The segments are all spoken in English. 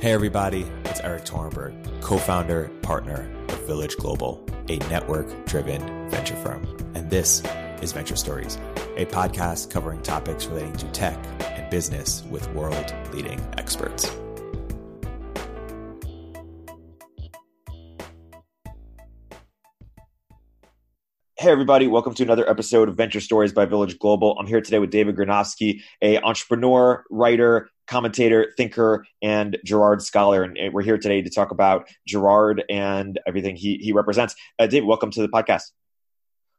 Hey, everybody, it's Erik Torenberg, co founder, partner of Village Global, a network driven venture firm. And this is Venture Stories, a podcast covering topics relating to tech and business with world leading experts. Hey everybody, welcome to another episode of Venture Stories by Village Global. I'm here today with David Gornoski, a entrepreneur, writer, commentator, thinker, and Girard scholar. And we're here today to talk about Girard and everything he, he represents. Uh, David, welcome to the podcast.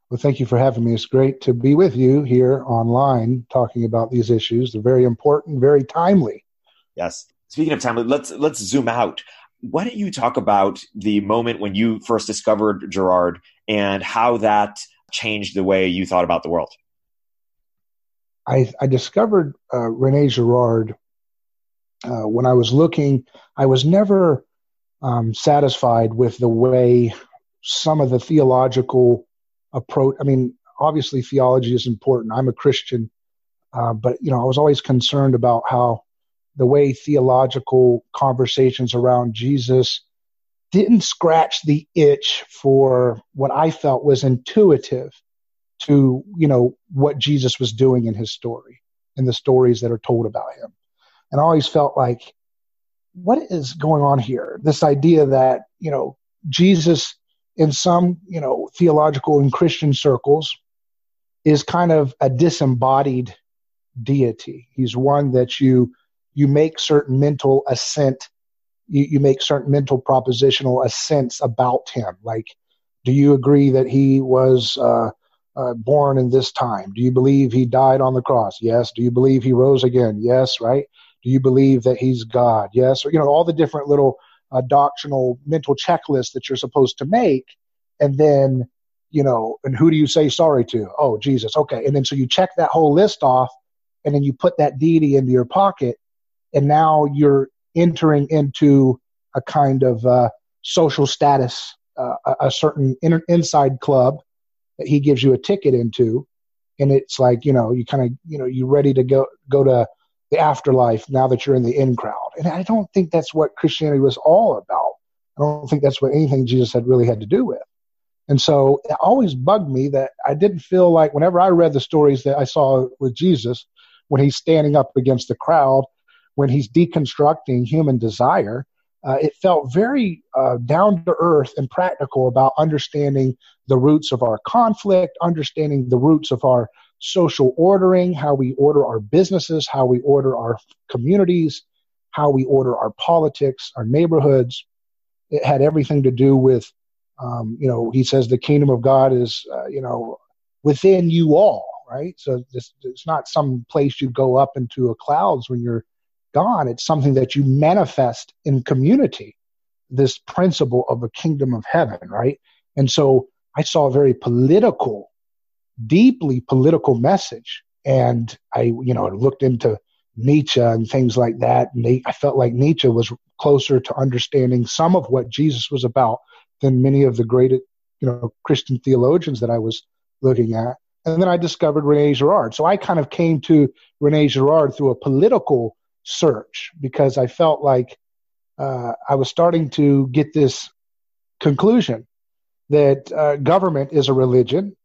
Well, thank you for having me. It's great to be with you here online talking about these issues. They're very important, very timely. Yes. Speaking of timely, let's let's zoom out why don't you talk about the moment when you first discovered Girard and how that changed the way you thought about the world? I, I discovered uh, Rene Girard uh, when I was looking. I was never um, satisfied with the way some of the theological approach. I mean, obviously theology is important. I'm a Christian, uh, but you know, I was always concerned about how the way theological conversations around Jesus didn't scratch the itch for what I felt was intuitive to, you know, what Jesus was doing in his story and the stories that are told about him. And I always felt like, what is going on here? This idea that, you know, Jesus in some, you know, theological and Christian circles is kind of a disembodied deity. He's one that you you make certain mental assent you, you make certain mental propositional assents about him. Like do you agree that he was uh, uh, born in this time? Do you believe he died on the cross? Yes. Do you believe he rose again? Yes right do you believe that he's god? Yes or you know all the different little uh, doctrinal mental checklists that you're supposed to make and then you know and who do you say sorry to? Oh jesus. Okay and then so you check that whole list off and then you put that deity into your pocket and now you're entering into a kind of uh, social status, uh, a, certain inner, inside club that he gives you a ticket into, and it's like you know you kind of you know you're ready to go go to the afterlife now that you're in the in crowd, and I don't think that's what Christianity was all about. I don't think that's what anything Jesus had really had to do with. And so it always bugged me that I didn't feel like whenever I read the stories that I saw with Jesus, when he's standing up against the crowd when he's deconstructing human desire, uh, it felt very uh, down to earth and practical about understanding the roots of our conflict, understanding the roots of our social ordering, how we order our businesses, how we order our communities, how we order our politics, our neighborhoods. It had everything to do with, um, you know, he says the kingdom of God is, uh, you know, within you all, right? So this, it's not some place you go up into a clouds when you're gone. It's something that you manifest in community, this principle of a kingdom of heaven, right? And so I saw a very political, deeply political message. And I, you know, looked into Nietzsche and things like that. And I felt like Nietzsche was closer to understanding some of what Jesus was about than many of the great, you know, Christian theologians that I was looking at. And then I discovered Rene Girard. So I kind of came to Rene Girard through a political search because I felt like uh, I was starting to get this conclusion that uh, government is a religion.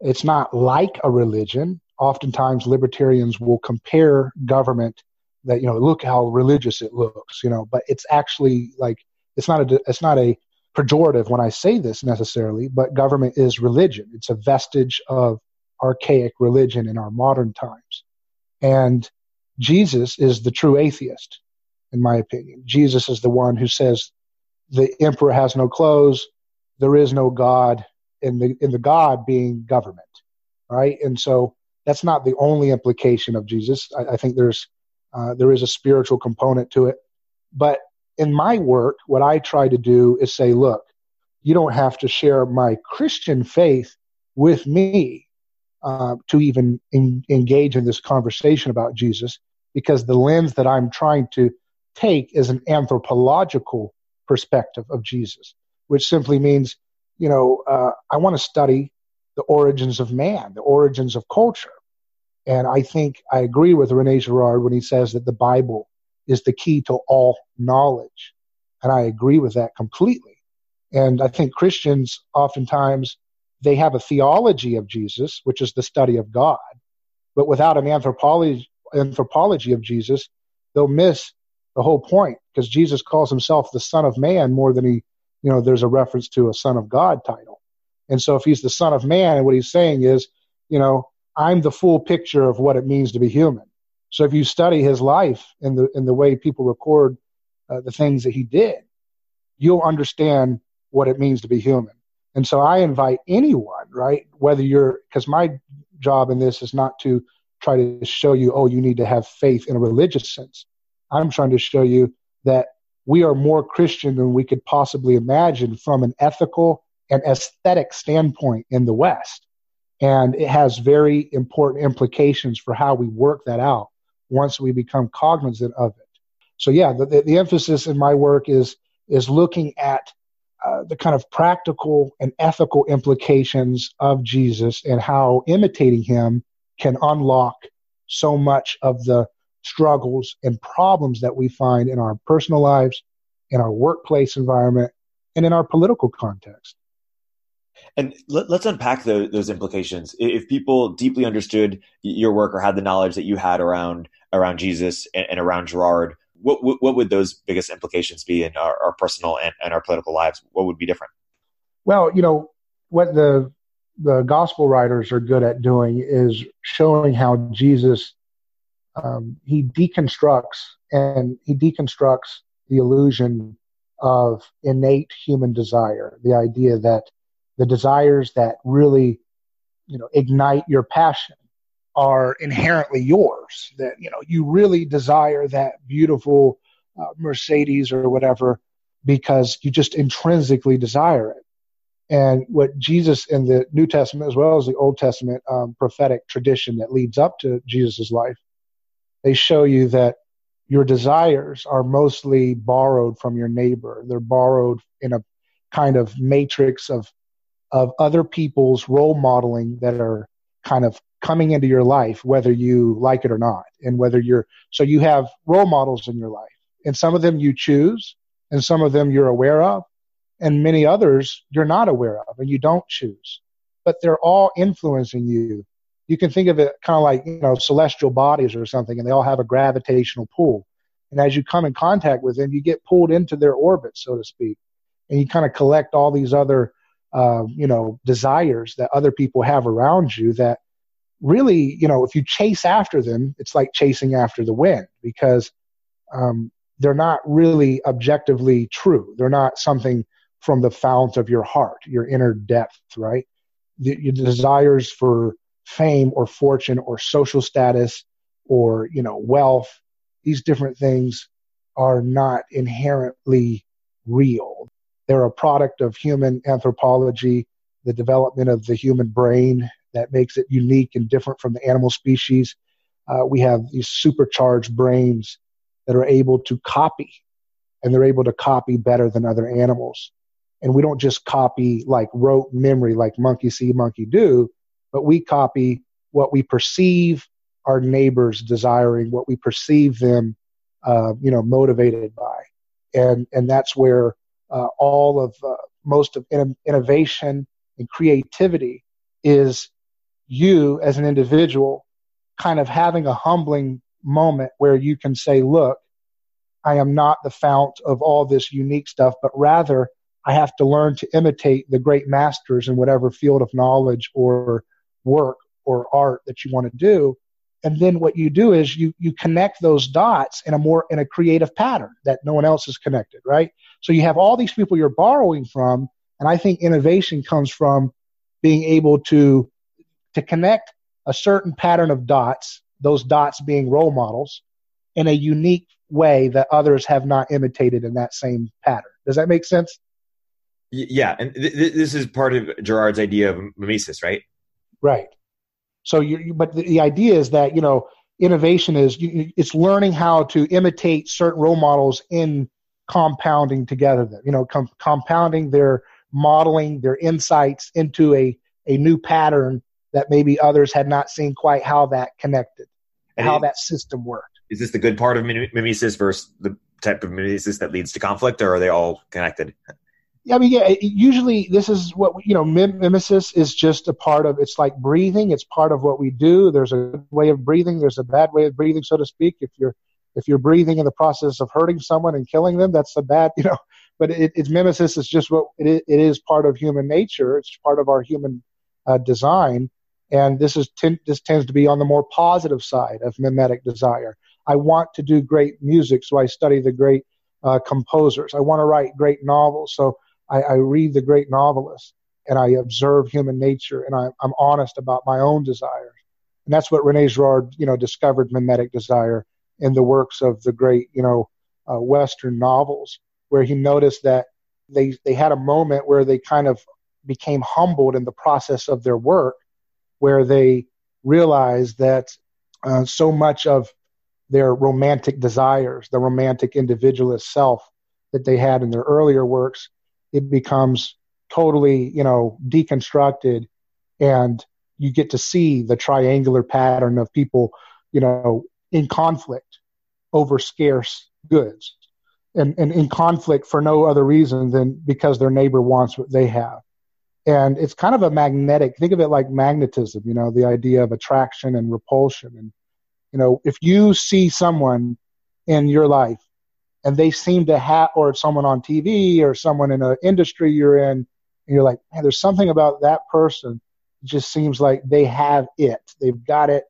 It's not like a religion. Oftentimes, libertarians will compare government that you know look how religious it looks, you know, but it's actually like it's not a it's not a pejorative when I say this necessarily, but government is religion. It's a vestige of archaic religion in our modern times, and Jesus is the true atheist, in my opinion. Jesus is the one who says the emperor has no clothes, there is no God, and the in the God being government, right? And so that's not the only implication of Jesus. I, I think there's uh, there is a spiritual component to it, but in my work, what I try to do is say, look, you don't have to share my Christian faith with me uh, to even in, engage in this conversation about Jesus because the lens that I'm trying to take is an anthropological perspective of Jesus, which simply means, you know, uh, I want to study the origins of man, the origins of culture. And I think I agree with Rene Girard when he says that the Bible is the key to all knowledge. And I agree with that completely. And I think Christians oftentimes they have a theology of Jesus, which is the study of God, but without an anthropology anthropology of Jesus, they'll miss the whole point because Jesus calls himself the Son of Man more than he, you know, there's a reference to a Son of God title. And so if he's the Son of Man, and what he's saying is, you know, I'm the full picture of what it means to be human. So if you study his life and the in the way people record uh, the things that he did, you'll understand what it means to be human. And so I invite anyone, right, whether you're because my job in this is not to try to show you, oh, you need to have faith in a religious sense. I'm trying to show you that we are more Christian than we could possibly imagine from an ethical and aesthetic standpoint in the West. And it has very important implications for how we work that out once we become cognizant of it. So yeah, the, the, the emphasis in my work is is looking at uh, the kind of practical and ethical implications of Jesus and how imitating him can unlock so much of the struggles and problems that we find in our personal lives, in our workplace environment, and in our political context. And let, us unpack the, those implications. If people deeply understood your work or had the knowledge that you had around around Jesus and, and around Girard, what, what, what would those biggest implications be in our, our personal and, and our political lives? What would be different? Well, you know what the the gospel writers are good at doing is showing how Jesus um, he deconstructs and he deconstructs the illusion of innate human desire, the idea that the desires that really, you know, ignite your passion are inherently yours. That you know you really desire that beautiful uh, Mercedes or whatever because you just intrinsically desire it. And what Jesus in the New Testament, as well as the Old Testament um, prophetic tradition that leads up to Jesus' life, they show you that your desires are mostly borrowed from your neighbor. They're borrowed in a kind of matrix of of other people's role modeling that are kind of coming into your life, whether you like it or not, and whether you're so you have role models in your life, and some of them you choose, and some of them you're aware of, and many others you're not aware of and you don't choose, but they're all influencing you. You can think of it kind of like you know celestial bodies or something, and they all have a gravitational pull. And as you come in contact with them, you get pulled into their orbit, so to speak, and you kind of collect all these other uh, you know desires that other people have around you that really you know if you chase after them it's like chasing after the wind because um, they're not really objectively true. They're not something from the fount of your heart your inner depth right? The, your desires for fame or fortune or social status or you know wealth these different things are not inherently real they're a product of human anthropology, the development of the human brain that makes it unique and different from the animal species. Uh, we have these supercharged brains that are able to copy, and they're able to copy better than other animals. And we don't just copy like rote memory, like monkey see, monkey do, but we copy what we perceive our neighbors desiring, what we perceive them, uh, you know, motivated by, and and that's where uh, all of uh, most of in- innovation and creativity is you as an individual kind of having a humbling moment where you can say, look, I am not the fount of all this unique stuff, but rather I have to learn to imitate the great masters in whatever field of knowledge or work or art that you want to do. And then what you do is you you connect those dots in a more in a creative pattern that no one else is connected right? So you have all these people you're borrowing from and i think innovation comes from being able to to connect a certain pattern of dots those dots being role models in a unique way that others have not imitated in that same pattern. Does that make sense? Yeah and th- th- this is part of girard's idea of mimesis right right. So you, but the, the idea is that you know innovation is you, it's learning how to imitate certain role models in compounding together them you know com- compounding their modeling their insights into a a new pattern that maybe others had not seen quite how that connected and how that system worked. Is this the good part of mimesis versus the type of mimesis that leads to conflict, or are they all connected? Yeah, I mean, yeah. Usually, this is what you know. Mimesis is just a part of. It's like breathing. It's part of what we do. There's a good way of breathing. There's a bad way of breathing, so to speak. If you're if you're breathing in the process of hurting someone and killing them, that's a bad, you know. But it, it's mimesis is just what it, it is part of human nature. It's part of our human uh, design, and this is ten, this tends to be on the more positive side of mimetic desire. I want to do great music, so I study the great uh, composers. I want to write great novels, so I, I, read the great novelists and I observe human nature, and I, I'm honest about my own desires. And that's what Rene Girard, you know, discovered mimetic desire in the works of the great, you know, uh, Western novels, where he noticed that they they had a moment where they kind of became humbled in the process of their work, where they realized that uh, so much of their romantic desires, the romantic individualist self that they had in their earlier works, it becomes totally, you know, deconstructed and you get to see the triangular pattern of people, you know, in conflict over scarce goods and, and in conflict for no other reason than because their neighbor wants what they have. And it's kind of a magnetic, think of it like magnetism, you know, the idea of attraction and repulsion. And, you know, if you see someone in your life and they seem to have, or someone on TV or someone in an industry you're in, and you're like, man, there's something about that person. It just seems like they have it. They've got it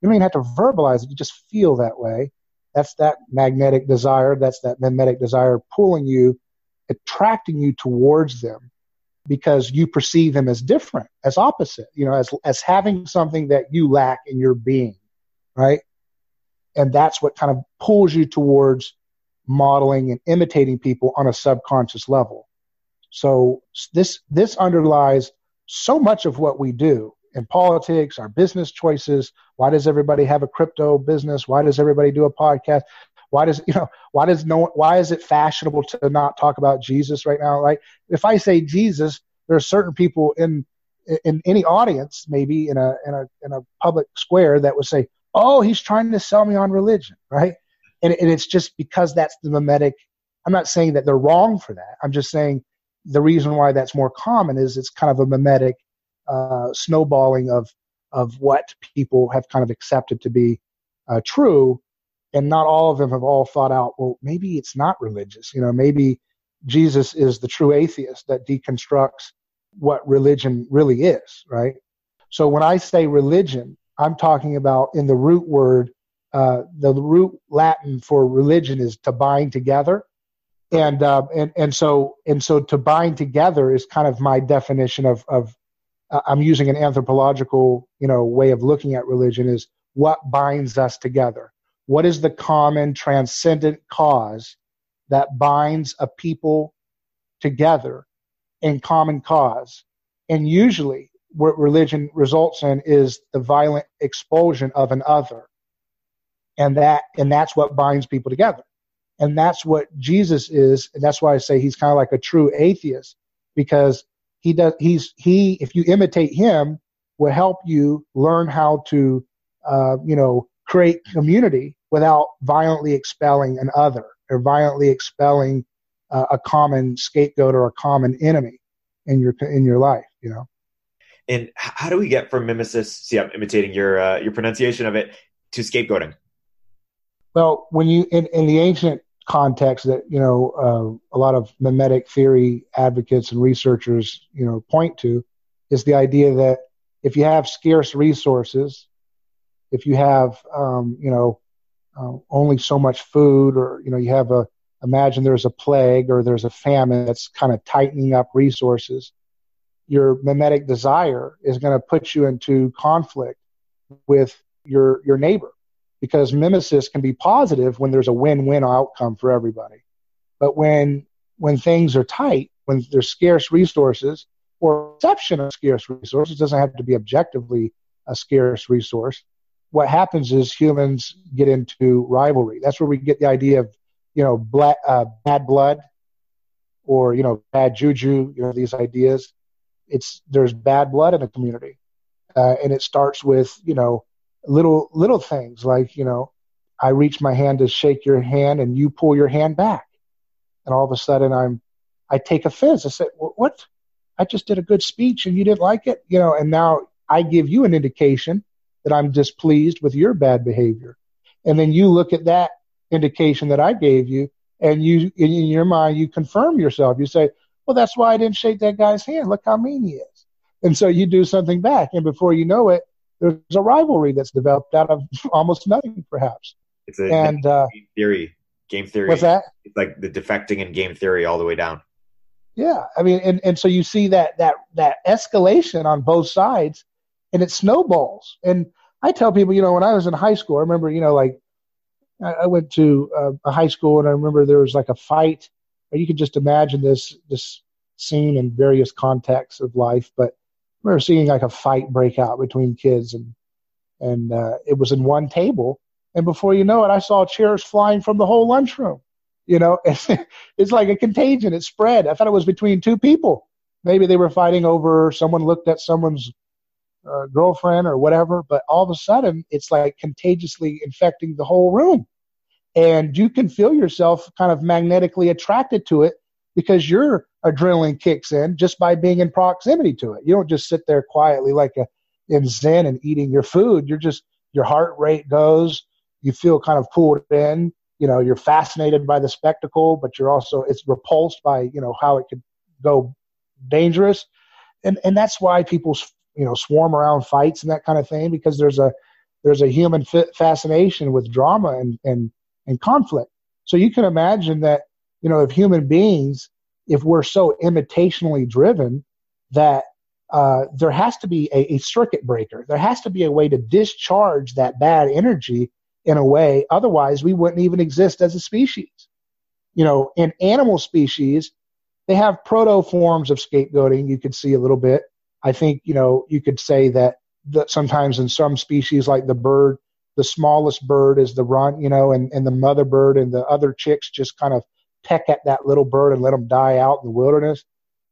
you don't even have to verbalize it. You just feel that way. That's that magnetic desire. That's that mimetic desire pulling you, attracting you towards them because you perceive them as different, as opposite, you know, as, as having something that you lack in your being, right? And that's what kind of pulls you towards modeling and imitating people on a subconscious level. So this, this underlies so much of what we do in politics, our business choices. Why does everybody have a crypto business? Why does everybody do a podcast? Why does you know? Why does no? Why is it fashionable to not talk about Jesus right now? Right? If I say Jesus, there are certain people in in any audience, maybe in a in a in a public square, that would say, "Oh, he's trying to sell me on religion," right? And, and it's just because that's the mimetic. I'm not saying that they're wrong for that. I'm just saying the reason why that's more common is it's kind of a mimetic uh, snowballing of of what people have kind of accepted to be uh, true, and not all of them have all thought out. Well, maybe it's not religious. You know, maybe Jesus is the true atheist that deconstructs what religion really is. Right. So when I say religion, I'm talking about in the root word. Uh, the root Latin for religion is to bind together, and uh, and and so and so to bind together is kind of my definition of of I'm using an anthropological, you know, way of looking at religion is what binds us together. What is the common transcendent cause that binds a people together in common cause? And usually what religion results in is the violent expulsion of an other. And that and that's what binds people together. And that's what Jesus is, and that's why I say he's kind of like a true atheist, because he does he's he if you imitate him will help you learn how to uh, you know create community without violently expelling an other or violently expelling uh, a common scapegoat or a common enemy in your in your life you know? And how do we get from mimesis see i'm imitating your uh, your pronunciation of it to scapegoating well when you in, in the ancient context that you know uh, a lot of mimetic theory advocates and researchers you know point to is the idea that if you have scarce resources, if you have um, you know uh, only so much food, or you know you have a imagine there's a plague or there's a famine that's kind of tightening up resources, your mimetic desire is going to put you into conflict with your your neighbor because mimesis can be positive when there's a win-win outcome for everybody. But when when things are tight, when there's scarce resources or perception of scarce resources, doesn't have to be objectively a scarce resource. What happens is humans get into rivalry. That's where we get the idea of, you know, black, uh, bad blood or, you know, bad juju, you know, these ideas. It's, there's bad blood in a community. Uh, and it starts with, you know, little little things like you know I reach my hand to shake your hand and you pull your hand back. And all of a sudden I'm, I take offense. I said, what? I just did a good speech and you didn't like it, you know, and now I give you an indication that I'm displeased with your bad behavior. And then you look at that indication that I gave you and you, in your mind, you confirm yourself. You say, well, that's why I didn't shake that guy's hand. Look how mean he is. And so you do something back. And before you know it, there's a rivalry that's developed out of almost nothing, perhaps. It's a and, uh, game theory. Game theory. What's that? It's like the defecting in game theory all the way down. Yeah, I mean, and, and so you see that that that escalation on both sides, and it snowballs. And I tell people, you know, when I was in high school, I remember, you know, like I, I went to uh, a high school, and I remember there was like a fight. Or you could just imagine this this scene in various contexts of life, but remember seeing like a fight break out between kids, and and uh, it was in one table, and before you know it, I saw chairs flying from the whole lunchroom. You know, it's, it's like a contagion. It spread. I thought it was between two people. Maybe they were fighting over someone looked at someone's uh, girlfriend or whatever, but all of a sudden it's like contagiously infecting the whole room. And you can feel yourself kind of magnetically attracted to it because your adrenaline kicks in just by being in proximity to it. You don't just sit there quietly like a in Zen and eating your food. You're just your heart rate goes. You feel kind of pulled in. You know, you're fascinated by the spectacle, but you're also it's repulsed by you know how it could go dangerous, and and that's why people you know swarm around fights and that kind of thing because there's a there's a human fascination with drama and and and conflict. So you can imagine that you know if human beings if we're so imitationally driven that uh, there has to be a, a, circuit breaker. There has to be a way to discharge that bad energy in a way. Otherwise, we wouldn't even exist as a species. You know, in animal species, they have proto forms of scapegoating. You could see a little bit. I think you know you could say that that sometimes in some species, like the bird, the smallest bird is the runt, you know, and, and the mother bird and the other chicks just kind of peck at that little bird and let them die out in the wilderness.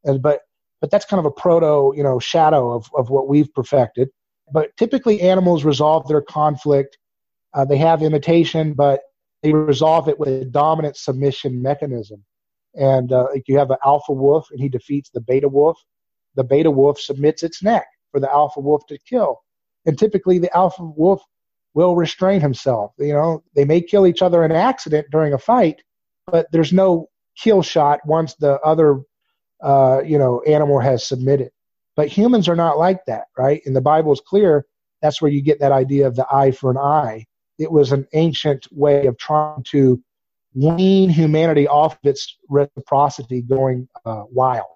And but but that's kind of a proto, you know, shadow of, of what we've perfected. But typically animals resolve their conflict. Uh, they have imitation, but they resolve it with a dominant submission mechanism. And uh, like you have an alpha wolf and he defeats the beta wolf. The beta wolf submits its neck for the alpha wolf to kill. And typically the alpha wolf will restrain himself. You know, they may kill each other in accident during a fight, but there's no kill shot once the other uh, you know animal has submitted. But humans are not like that, right? And the Bible is clear. That's where you get that idea of the eye for an eye. It was an ancient way of trying to wean humanity off of its reciprocity going uh, wild.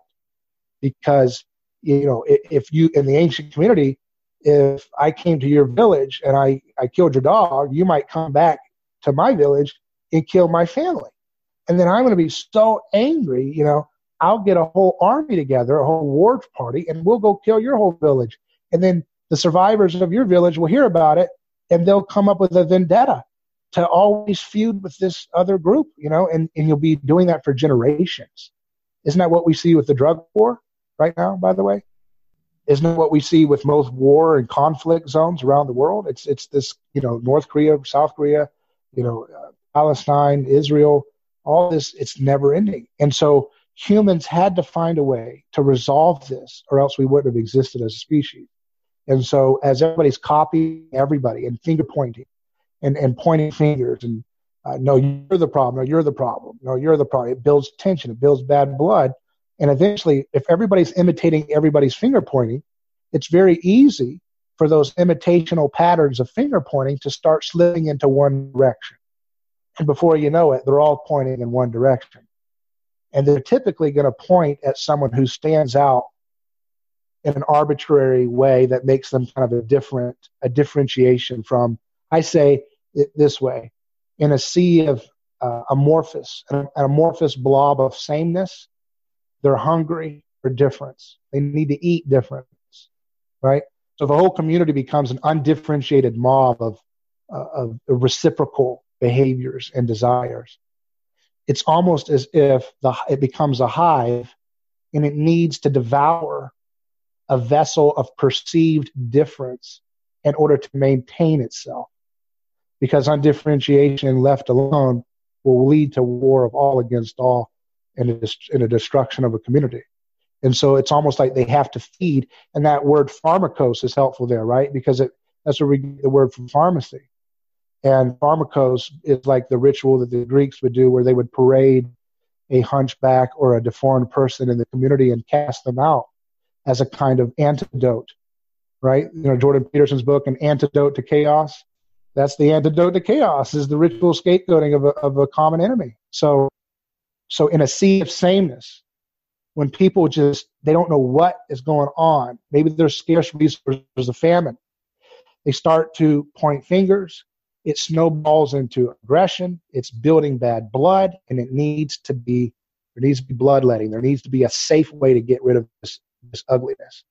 Because you know, if you in the ancient community, if I came to your village and I I killed your dog, you might come back to my village and kill my family and then I'm going to be so angry, you know, I'll get a whole army together, a whole war party, and we'll go kill your whole village. And then the survivors of your village will hear about it, and they'll come up with a vendetta to always feud with this other group, you know, and, and you'll be doing that for generations. Isn't that what we see with the drug war right now, by the way? Isn't that what we see with most war and conflict zones around the world? It's it's this, you know, North Korea, South Korea, you know, uh, Palestine, Israel, all this, it's never ending. And so humans had to find a way to resolve this, or else we wouldn't have existed as a species. And so, as everybody's copying everybody and finger pointing and, and pointing fingers and uh, no, you're the problem, no, you're the problem, no, you're the problem, it builds tension, it builds bad blood. And eventually, if everybody's imitating everybody's finger pointing, it's very easy for those imitational patterns of finger pointing to start slipping into one direction. And before you know it, they're all pointing in one direction. And they're typically going to point at someone who stands out in an arbitrary way that makes them kind of a different, a differentiation from, I say it this way, in a sea of uh, amorphous, an, an amorphous blob of sameness, they're hungry for difference. They need to eat difference, right? So the whole community becomes an undifferentiated mob of, uh, of reciprocal behaviors and desires. It's almost as if the, it becomes a hive and it needs to devour a vessel of perceived difference in order to maintain itself. because undifferentiation left alone will lead to war of all against all and a, and a destruction of a community. And so it's almost like they have to feed. And that word pharmakos is helpful there, right? Because it, that's where we get the word from pharmacy. And pharmakos is like the ritual that the Greeks would do where they would parade a hunchback or a deformed person in the community and cast them out as a kind of antidote, right? You know, Jordan Peterson's book, An Antidote to Chaos. That's the antidote to chaos is the ritual scapegoating of a, of a common enemy. So, so in a sea of sameness, when people just, they don't know what is going on, maybe there's scarce resources, there's a famine. They start to point fingers. It snowballs into aggression. It's building bad blood, and it needs to be there needs to be bloodletting. There needs to be a safe way to get rid of this, this ugliness.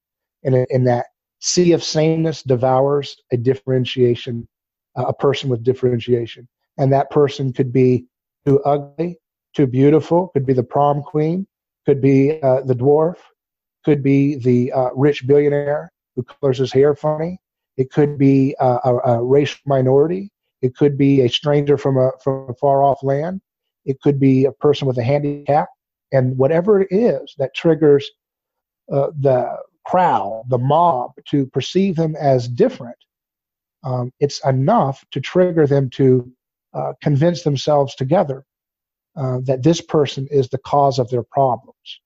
And in that sea of sameness devours a differentiation, uh, a person with differentiation. And that person could be too ugly, too beautiful, could be the prom queen, could be uh, the dwarf, could be the uh, rich billionaire who colors his hair funny, it could be a, a, a racial minority. It could be a stranger from a from a far off land. It could be a person with a handicap, and whatever it is that triggers uh, the crowd, the mob, to perceive them as different, um, it's enough to trigger them to uh, convince themselves together uh, that this person is the cause of their problems.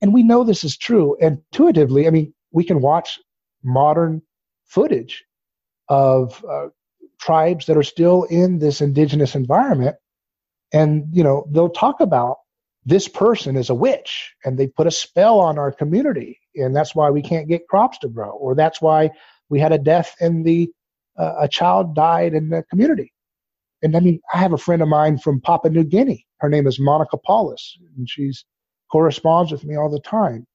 And we know this is true intuitively. I mean, we can watch modern footage of uh, tribes that are still in this indigenous environment. And you know they'll talk about this person is a witch and they put a spell on our community. And that's why we can't get crops to grow. Or that's why we had a death in the uh, a child died in the community. And i mean i have a friend of mine from papua new guinea. Her name is monica paulus. And she's corresponds with me all the time.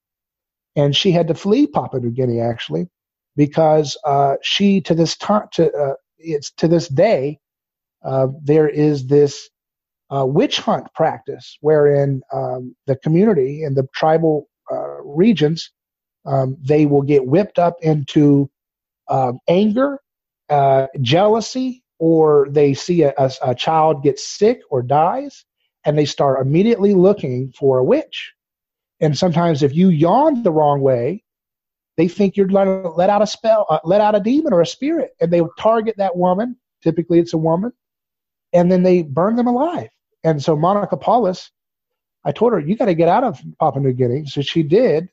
And she had to flee papua new guinea actually because uh, she to this time to uh, it's to this day uh, there is this uh, witch hunt practice wherein um, the community and the tribal uh, regions um, they will get whipped up into um, anger, uh, jealousy, or they see a, a, a child get sick or dies, and they start immediately looking for a witch. And sometimes, if you yawn the wrong way, they think you're going to let out a spell, uh, let out a demon or a spirit, and they target that woman. Typically, it's a woman, and then they burn them alive. And so Monica Paulus, I told her, you got to get out of Papua New Guinea. So she did,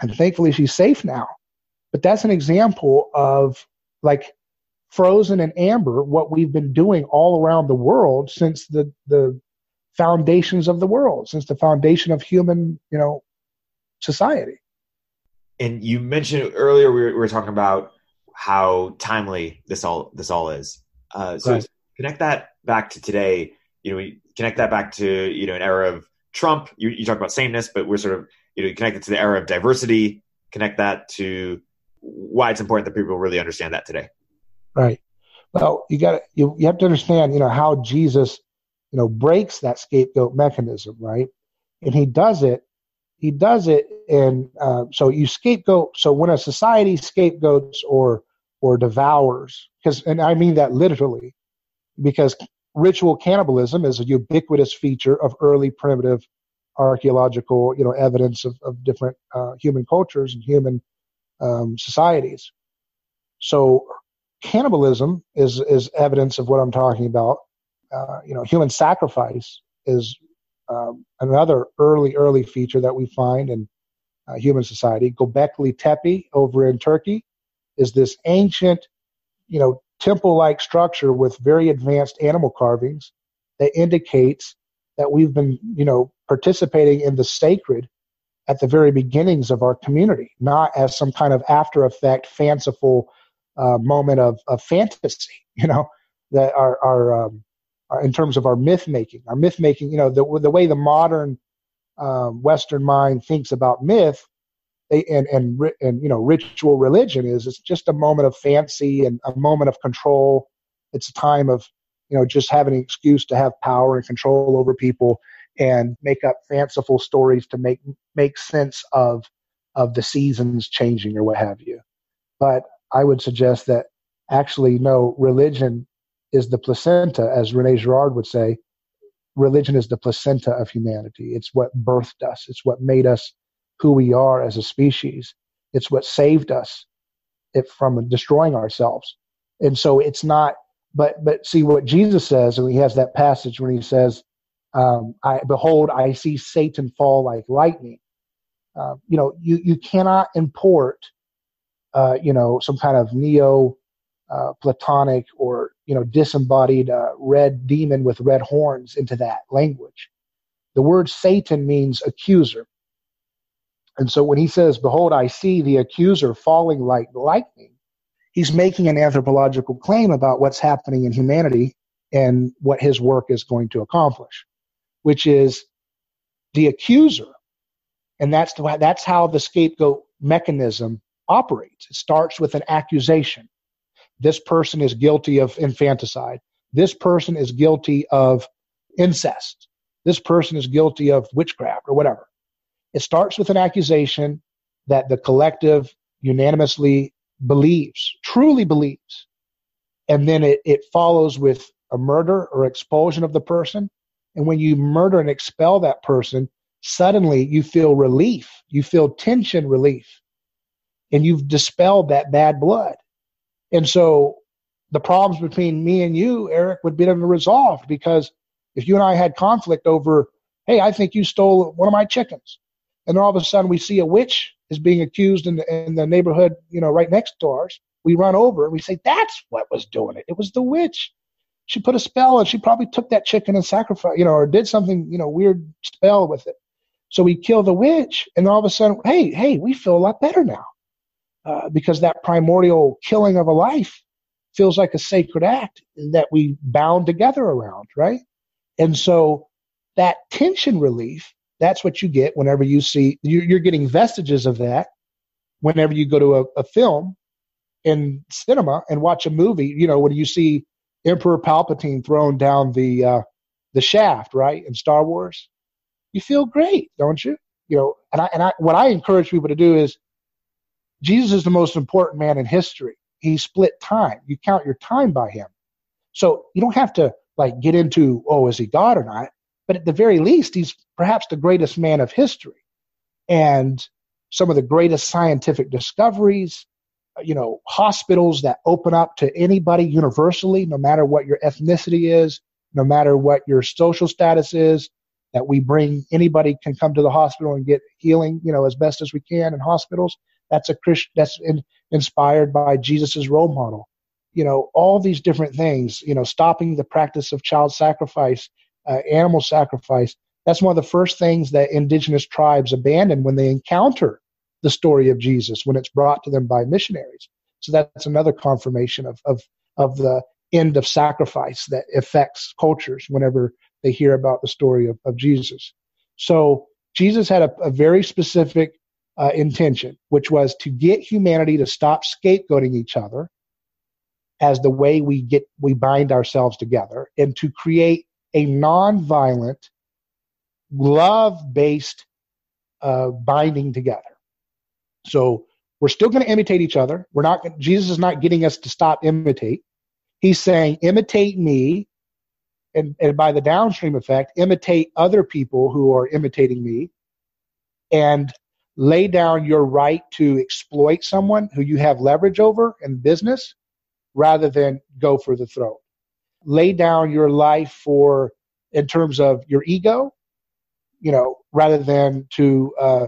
and thankfully she's safe now. But that's an example of like frozen and amber, what we've been doing all around the world since the the foundations of the world, since the foundation of human, you know, society and you mentioned earlier we were, we were, talking about how timely this all this all is. Uh, so right. connect that back to today. You know, we connect that back to you know an era of Trump. You, you talk about sameness, but we're sort of you know connected to the era of diversity. Connect that to why it's important that people really understand that today. Right. Well, you got you you have to understand you know how Jesus you know breaks that scapegoat mechanism, right? And he does it he does it and uh, so you scapegoat so when a society scapegoats or or devours because and i mean that literally because ritual cannibalism is a ubiquitous feature of early primitive archaeological you know evidence of, of different uh, human cultures and human um, societies. So cannibalism is is evidence of what i'm talking about. Uh, you know human sacrifice is um, another early, early feature that we find in uh, human society. Gobekli Tepe over in Turkey is this ancient, you know, temple-like structure with very advanced animal carvings that indicates that we've been, you know, participating in the sacred at the very beginnings of our community, not as some kind of after effect, fanciful uh, moment of, of fantasy, you know, that our, our um, in terms of our myth making. Our myth making, you know, the the way the modern um, Western mind thinks about myth they, and and and you know ritual religion is it's just a moment of fancy and a moment of control. It's a time of you know just having an excuse to have power and control over people and make up fanciful stories to make make sense of of the seasons changing or what have you. But I would suggest that actually no religion is the placenta, as Rene Girard would say. Religion is the placenta of humanity. It's what birthed us. It's what made us who we are as a species. It's what saved us from destroying ourselves. And so it's not. But but see what Jesus says, and he has that passage when he says, um, "I behold, I see Satan fall like lightning." Uh, you know, you you cannot import, uh, you know, some kind of neo uh, Platonic or you know disembodied uh, red demon with red horns into that language. The word Satan means accuser. And so when he says, Behold, I see the accuser falling like lightning, he's making an anthropological claim about what's happening in humanity and what his work is going to accomplish, which is the accuser. And that's, the, that's how the scapegoat mechanism operates. It starts with an accusation. This person is guilty of infanticide. This person is guilty of incest. This person is guilty of witchcraft or whatever. It starts with an accusation that the collective unanimously believes, truly believes. And then it, it follows with a murder or expulsion of the person. And when you murder and expel that person, suddenly you feel relief. You feel tension relief. And you've dispelled that bad blood. And so the problems between me and you, Erik, would be resolved because if you and I had conflict over, hey, I think you stole one of my chickens, and then all of a sudden we see a witch is being accused in the, in the neighborhood, you know, right next to ours. We run over and we say, that's what was doing it. It was the witch. She put a spell and she probably took that chicken and sacrificed, you know, or did something, you know, weird spell with it. So we kill the witch, and all of a sudden, hey, hey, we feel a lot better now uh, because that primordial killing of a life feels like a sacred act that we bound together around, right? And so that tension relief that's what you get whenever you see, you're getting vestiges of that whenever you go to a, a film in cinema and watch a movie. You know, when you see Emperor Palpatine thrown down the uh, the shaft, right, in Star Wars, you feel great, don't you? You know, and I and I what I encourage people to do is Jesus is the most important man in history. He split time. You count your time by him. So you don't have to like get into, oh, is he God or not? but at the very least, he's perhaps the greatest man of history. And some of the greatest scientific discoveries, uh, you know, hospitals that open up to anybody universally, no matter what your ethnicity is, no matter what your social status is, that we bring anybody can come to the hospital and get healing, you know, as best as we can in hospitals. That's a Christian, that's in, inspired by Jesus's role model. You know, all these different things, you know, stopping the practice of child sacrifice uh, animal sacrifice. That's one of the first things that indigenous tribes abandon when they encounter the story of Jesus, when it's brought to them by missionaries. So that's another confirmation of, of, of the end of sacrifice that affects cultures whenever they hear about the story of, of Jesus. So Jesus had a, a very specific uh, intention, which was to get humanity to stop scapegoating each other as the way we get we bind ourselves together, and to create a non-violent, love-based uh, binding together. So we're still going to imitate each other. We're not. Jesus is not getting us to stop imitate. He's saying imitate me, and, and by the downstream effect, imitate other people who are imitating me, and lay down your right to exploit someone who you have leverage over in business, rather than go for the throat lay down your life for in terms of your ego, you know, rather than to uh,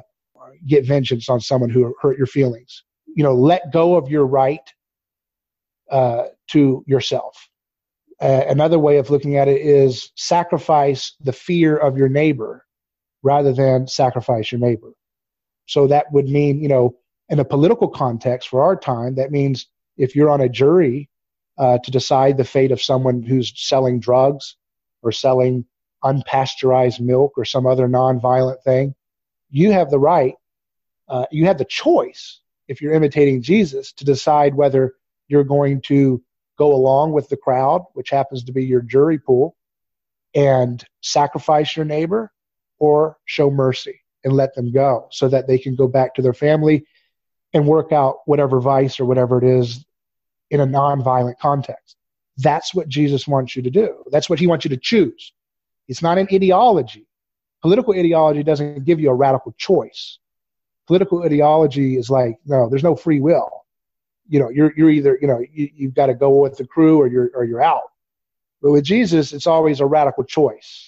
get vengeance on someone who hurt your feelings. You know, let go of your right uh, to yourself. Uh, another way of looking at it is sacrifice the fear of your neighbor rather than sacrifice your neighbor. So that would mean, you know, in a political context for our time, that means if you're on a jury uh, to decide the fate of someone who's selling drugs or selling unpasteurized milk or some other nonviolent thing. You have the right, uh, you have the choice, if you're imitating Jesus, to decide whether you're going to go along with the crowd, which happens to be your jury pool, and sacrifice your neighbor or show mercy and let them go so that they can go back to their family and work out whatever vice or whatever it is in a nonviolent context. That's what Jesus wants you to do. That's what he wants you to choose. It's not an ideology. Political ideology doesn't give you a radical choice. Political ideology is like, no, there's no free will. You know, you're, you're either, you know, you, you've got to go with the crew or you're, or you're out. But with Jesus, it's always a radical choice.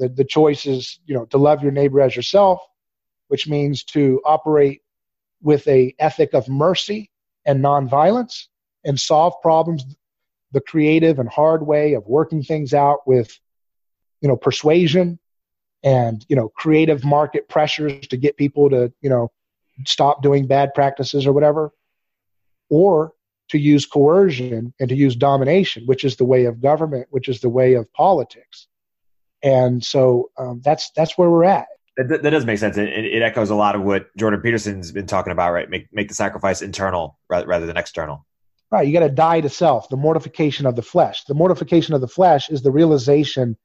The, the choice is, you know, to love your neighbor as yourself, which means to operate with a ethic of mercy and nonviolence and solve problems the creative and hard way of working things out with you know persuasion and you know creative market pressures to get people to you know stop doing bad practices or whatever or to use coercion and to use domination which is the way of government which is the way of politics and so um, that's that's where we're at that, that does make sense. It, it, echoes a lot of what Jordan Peterson's been talking about, right? Make make the sacrifice internal rather, rather than external. Right. You got to die to self, the mortification of the flesh. The mortification of the flesh is the realization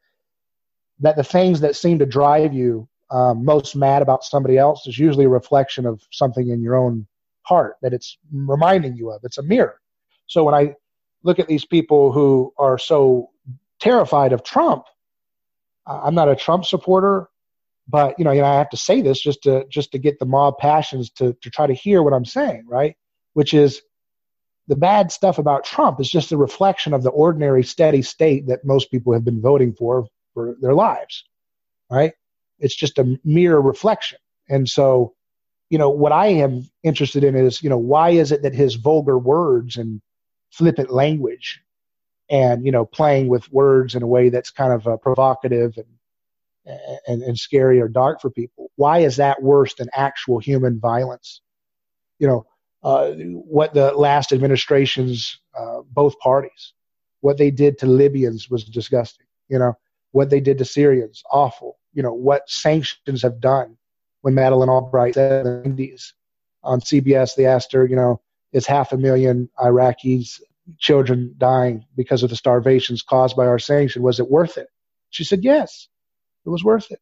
that the things that seem to drive you um, most mad about somebody else is usually a reflection of something in your own heart that it's reminding you of. It's a mirror. So when I look at these people who are so terrified of Trump, I'm not a Trump supporter but you know, you know, I have to say this just to just to get the mob passions to to try to hear what I'm saying, right? Which is the bad stuff about Trump is just a reflection of the ordinary steady state that most people have been voting for for their lives, right? It's just a mere reflection. And so, you know, what I am interested in is, you know, why is it that his vulgar words and flippant language and, you know, playing with words in a way that's kind of uh, provocative and and, and scary or dark for people. Why is that worse than actual human violence? You know, uh, what the last administrations, uh, both parties, what they did to Libyans was disgusting. You know, what they did to Syrians, awful. You know, what sanctions have done when Madeleine Albright said in the 90s on CBS, they asked her, you know, is half a million Iraqis children dying because of the starvations caused by our sanction? Was it worth it? She said, yes. It was worth it.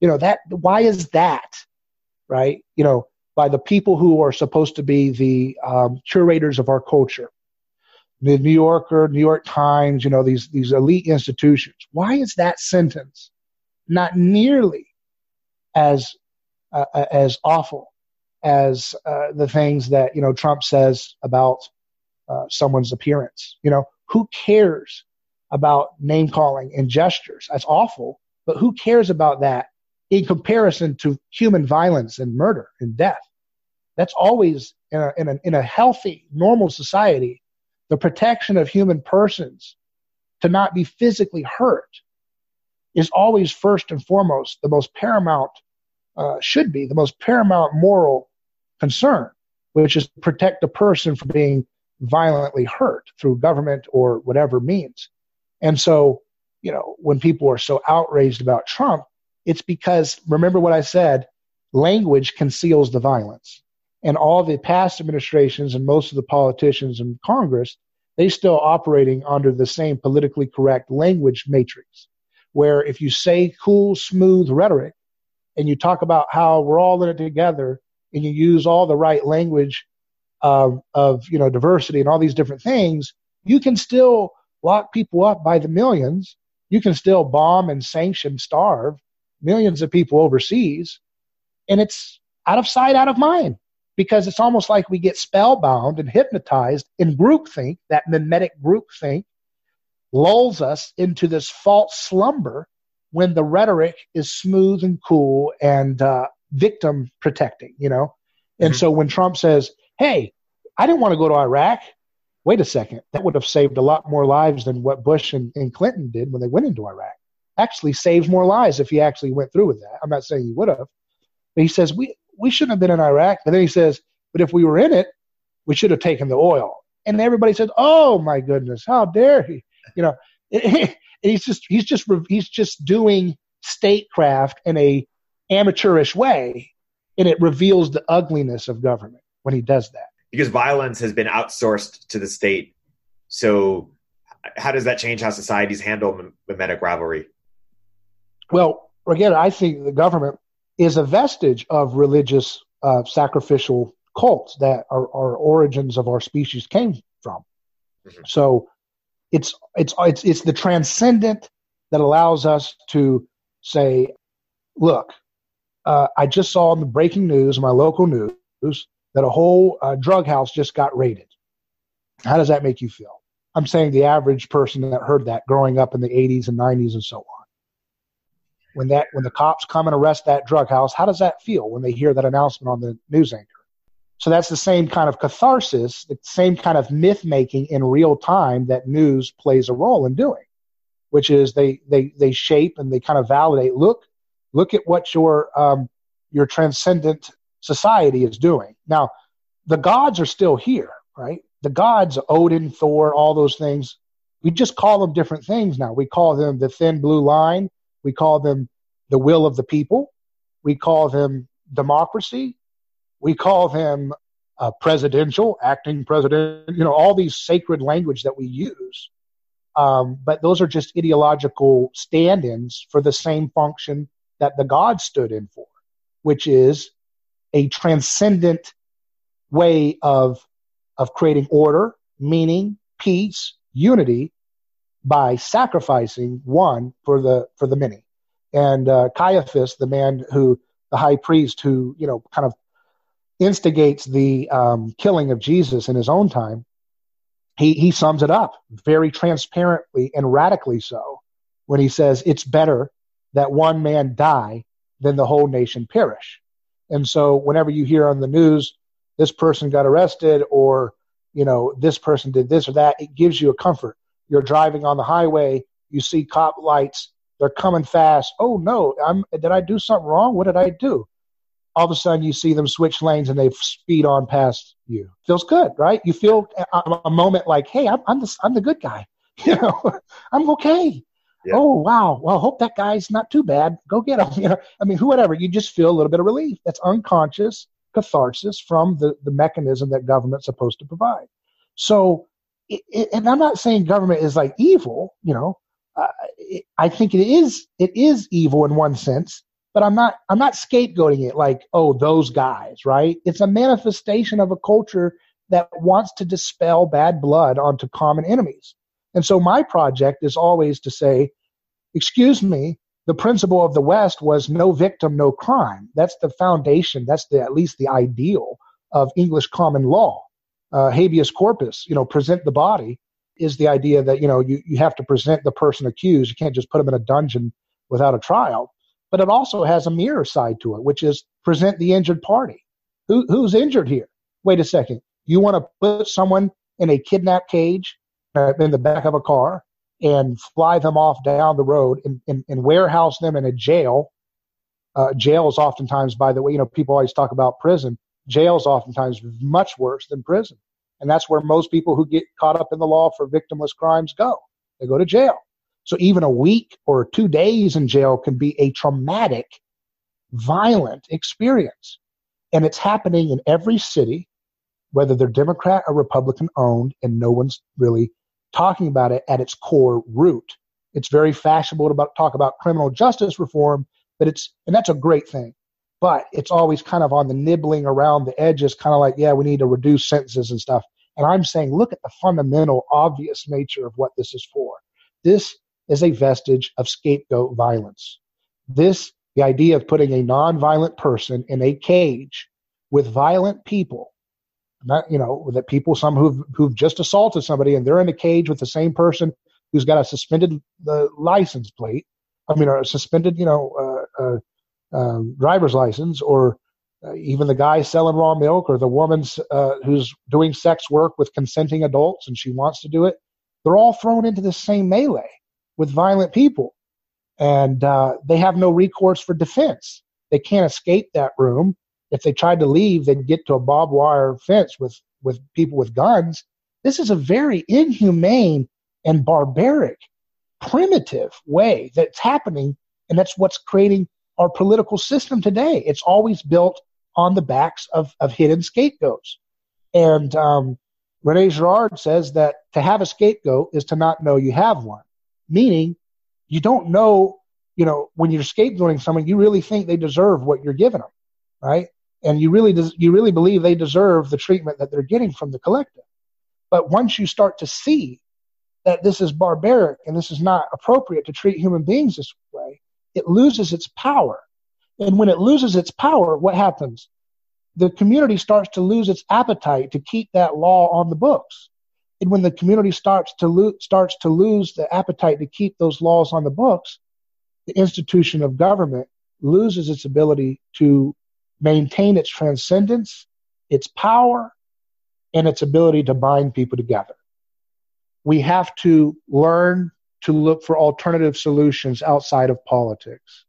You know, that, why is that? Right? You know, by the people who are supposed to be the um, curators of our culture. The New Yorker, New York Times, you know, these, these elite institutions. Why is that sentence not nearly as, uh, uh as awful as uh, the things that, you know, Trump says about uh, someone's appearance? You know, who cares about name calling and gestures? That's awful. But who cares about that in comparison to human violence and murder and death? That's always in a, in a, in a healthy, normal society, the protection of human persons to not be physically hurt is always first and foremost the most paramount, uh, should be the most paramount moral concern, which is protect the person from being violently hurt through government or whatever means. And so you know, when people are so outraged about Trump, it's because remember what I said, language conceals the violence. And all the past administrations and most of the politicians in Congress, they still operating under the same politically correct language matrix, where if you say cool, smooth rhetoric and you talk about how we're all in it together and you use all the right language of, of you know diversity and all these different things, you can still lock people up by the millions you can still bomb and sanction, starve millions of people overseas, and it's out of sight, out of mind. Because it's almost like we get spellbound and hypnotized in groupthink, that mimetic groupthink lulls us into this false slumber when the rhetoric is smooth and cool and uh, victim protecting, you know? And mm-hmm. so when Trump says, hey, I didn't want to go to Iraq wait a second, that would have saved a lot more lives than what Bush and, and Clinton did when they went into Iraq. Actually, saved more lives if he actually went through with that. I'm not saying he would have, but he says we we shouldn't have been in Iraq. But then he says, but if we were in it, we should have taken the oil. And everybody said, "Oh my goodness, how dare he?" You know, he's just he's just he's just doing statecraft in a amateurish way, and it reveals the ugliness of government when he does that because violence has been outsourced to the state. So, how does that change how societies handle mimetic rivalry? Well, again, I think the government is a vestige of religious uh, sacrificial cults that our, our, origins of our species came from. Mm-hmm. So, it's it's it's it's the transcendent that allows us to say, look, uh, I just saw in the breaking news, my local news, that a whole uh, drug house just got raided. How does that make you feel? I'm saying the average person that heard that growing up in the 80s and 90s and so on. When that when the cops come and arrest that drug house, how does that feel when they hear that announcement on the news anchor? So that's the same kind of catharsis, the same kind of myth making in real time that news plays a role in doing, which is they they they shape and they kind of validate. Look, look at what your um, your transcendent society is doing. Now, the gods are still here, right? The gods, Odin, Thor, all those things. We just call them different things now. We call them the thin blue line. We call them the will of the people. We call them democracy. We call them uh, presidential, acting president, you know, all these sacred language that we use. Um, but those are just ideological stand ins for the same function that the gods stood in for, which is a transcendent way of, of creating order, meaning, peace, unity by sacrificing one for the, for the many. And uh, Caiaphas, the man who, the high priest who, you know, kind of instigates the um, killing of Jesus in his own time, he, he sums it up very transparently and radically so when he says it's better that one man die than the whole nation perish. And so whenever you hear on the news, this person got arrested or, you know, this person did this or that, it gives you a comfort. You're driving on the highway, you see cop lights, they're coming fast. Oh no, I'm, did I do something wrong? What did I do? all of a sudden you see them switch lanes and they speed on past you. Feels good, right? You feel a, a moment like, hey, I'm, I'm the I'm the good guy. You know, I'm okay. Yeah. Oh wow, well, hope that guy's not too bad. Go get him. You know, I mean, who, whatever. You just feel a little bit of relief. That's unconscious catharsis from the the mechanism that government's supposed to provide. So, it, it, and I'm not saying government is like evil. You know, uh, it, I think it is it is evil in one sense but I'm not I'm not scapegoating it like oh those guys right it's a manifestation of a culture that wants to dispel bad blood onto common enemies and so my project is always to say excuse me the principle of the west was no victim no crime that's the foundation that's the at least the ideal of english common law uh, habeas corpus you know present the body is the idea that you know you, you have to present the person accused you can't just put them in a dungeon without a trial but it also has a mirror side to it, which is present the injured party. Who, who's injured here? Wait a second. You want to put someone in a kidnap cage in the back of a car and fly them off down the road and, and, and warehouse them in a jail. Uh, jail is oftentimes, by the way, you know, people always talk about prison. Jails, oftentimes much worse than prison. And that's where most people who get caught up in the law for victimless crimes go. They go to jail. So even a week or two days in jail can be a traumatic, violent experience. And it's happening in every city, whether they're Democrat or Republican owned, and no one's really talking about it at its core root. It's very fashionable to talk about criminal justice reform, but it's, and that's a great thing. But it's always kind of on the nibbling around the edges, kind of like, yeah, we need to reduce sentences and stuff. And I'm saying, look at the fundamental, obvious nature of what this is for. This is a vestige of scapegoat violence. This, the idea of putting a nonviolent person in a cage with violent people, not, you know, that people, some who've, who've just assaulted somebody and they're in a cage with the same person who's got a suspended uh, license plate, I mean, a suspended, you know, uh, uh, um, driver's license, or uh, even the guy selling raw milk, or the woman uh, who's doing sex work with consenting adults and she wants to do it. They're all thrown into the same melee with violent people. And they have no recourse for defense. They can't escape that room. If they tried to leave, they'd get to a barbed wire fence with, with people with guns. This is a very inhumane and barbaric, primitive way that's happening. And that's what's creating our political system today. It's always built on the backs of, of hidden scapegoats. And um, Rene Girard says that to have a scapegoat is to not know you have one meaning you don't know, you know, when you're scapegoating someone, you really think they deserve what you're giving them, right? And you really, des- you really believe they deserve the treatment that they're getting from the collective. But once you start to see that this is barbaric and this is not appropriate to treat human beings this way, it loses its power. And when it loses its power, what happens? The community starts to lose its appetite to keep that law on the books. And when the community starts to lo- starts to lose the appetite to keep those laws on the books, the institution of government loses its ability to maintain its transcendence, its power, and its ability to bind people together. We have to learn to look for alternative solutions outside of politics.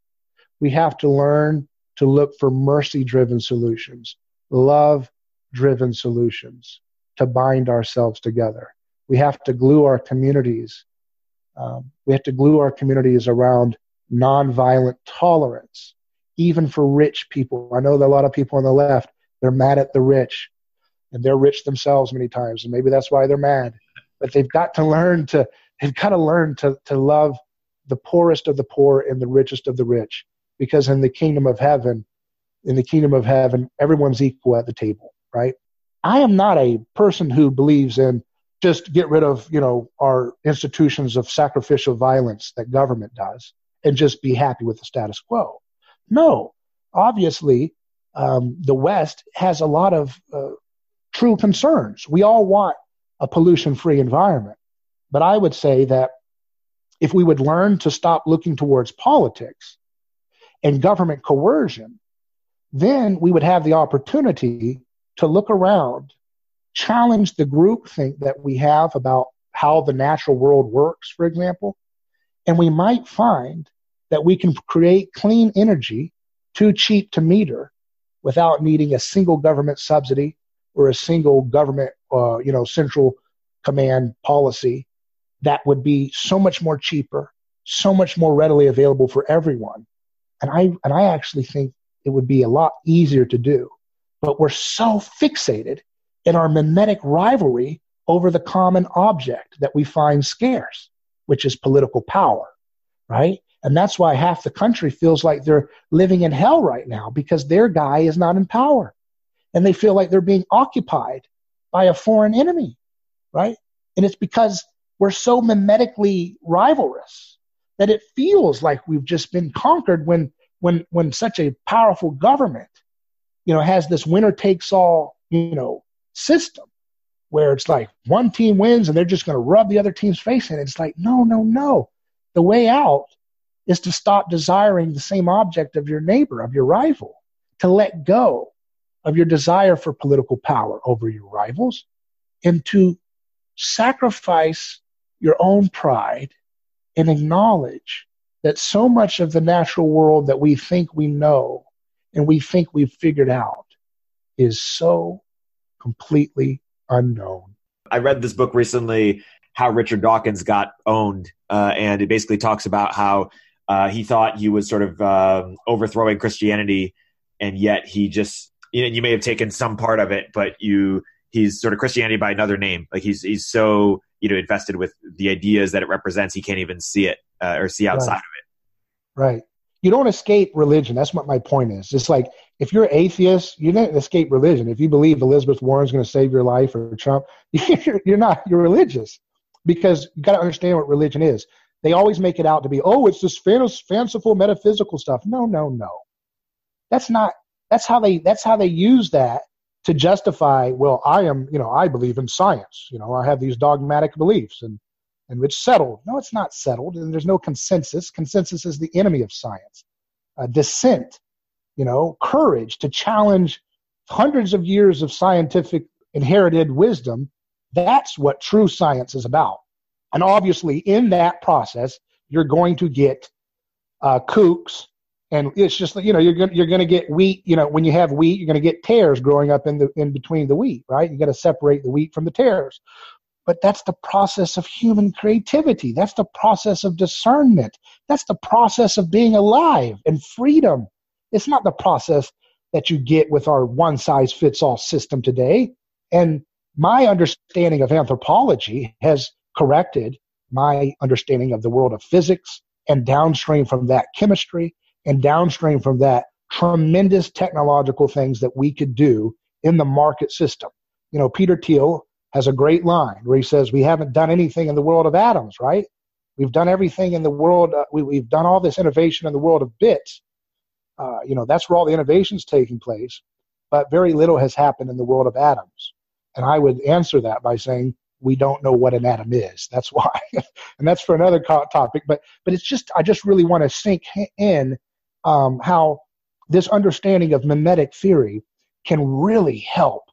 We have to learn to look for mercy driven solutions, love driven solutions to bind ourselves together. We have to glue our communities. Um, we have to glue our communities around nonviolent tolerance, even for rich people. I know that a lot of people on the left, they're mad at the rich, and they're rich themselves many times, and maybe that's why they're mad. But they've got to learn to they've got to learn to to love the poorest of the poor and the richest of the rich, because in the kingdom of heaven, in the kingdom of heaven, everyone's equal at the table, right? I am not a person who believes in just get rid of you know our institutions of sacrificial violence that government does and just be happy with the status quo. No, obviously, um, the West has a lot of uh, true concerns. We all want a pollution free environment. But I would say that if we would learn to stop looking towards politics and government coercion, then we would have the opportunity to look around, challenge the groupthink that we have about how the natural world works, for example, and we might find that we can create clean energy too cheap to meter without needing a single government subsidy or a single government, uh, you know, central command policy that would be so much more cheaper, so much more readily available for everyone. And I, and I actually think it would be a lot easier to do. But we're so fixated in our mimetic rivalry over the common object that we find scarce, which is political power, right? And that's why half the country feels like they're living in hell right now because their guy is not in power. And they feel like they're being occupied by a foreign enemy, right? And it's because we're so mimetically rivalrous that it feels like we've just been conquered when when when such a powerful government, you know, has this winner takes all, you know, system where it's like one team wins and they're just going to rub the other team's face in. It's like, no, no, no. The way out is to stop desiring the same object of your neighbor, of your rival, to let go of your desire for political power over your rivals, and to sacrifice your own pride and acknowledge that so much of the natural world that we think we know and we think we've figured out is so completely unknown. I read this book recently, How Richard Dawkins Got Owned, uh, and it basically talks about how uh, he thought he was sort of um, overthrowing Christianity, and yet he just you know you may have taken some part of it, but you he's sort of Christianity by another name. Like he's he's so you know invested with the ideas that it represents, he can't even see it uh, or see outside right. of it. Right. You don't escape religion. That's what my point is. It's like if you're atheist, you don't escape religion. If you believe Elizabeth Warren's going to save your life or Trump, you're, you're not. You're religious because you got to understand what religion is they always make it out to be, oh, it's this fanciful metaphysical stuff. No, no, no. That's not. That's how they. That's how they use that to justify. Well, I am. You know, I believe in science. You know, I have these dogmatic beliefs, and and it's settled. No, it's not settled, and there's no consensus. Consensus is the enemy of science. Uh, dissent, you know, courage to challenge hundreds of years of scientific inherited wisdom. That's what true science is about. And obviously, in that process, you're going to get uh, kooks, and it's just you know you're going you're going to get wheat. You know, when you have wheat, you're going to get tares growing up in the in between the wheat, right? You got to separate the wheat from the tares. But that's the process of human creativity. That's the process of discernment. That's the process of being alive and freedom. It's not the process that you get with our one size fits all system today. And my understanding of anthropology has corrected my understanding of the world of physics and downstream from that chemistry and downstream from that tremendous technological things that we could do in the market system. You know, Peter Thiel has a great line where he says, We haven't done anything in the world of atoms, right? We've done everything in the world, uh, we, have done all this innovation in the world of bits. Uh, you know, that's where all the innovation's taking place, but very little has happened in the world of atoms. And I would answer that by saying, we don't know what an atom is. That's why, and that's for another topic. But but it's just I just really want to sink in um, how this understanding of mimetic theory can really help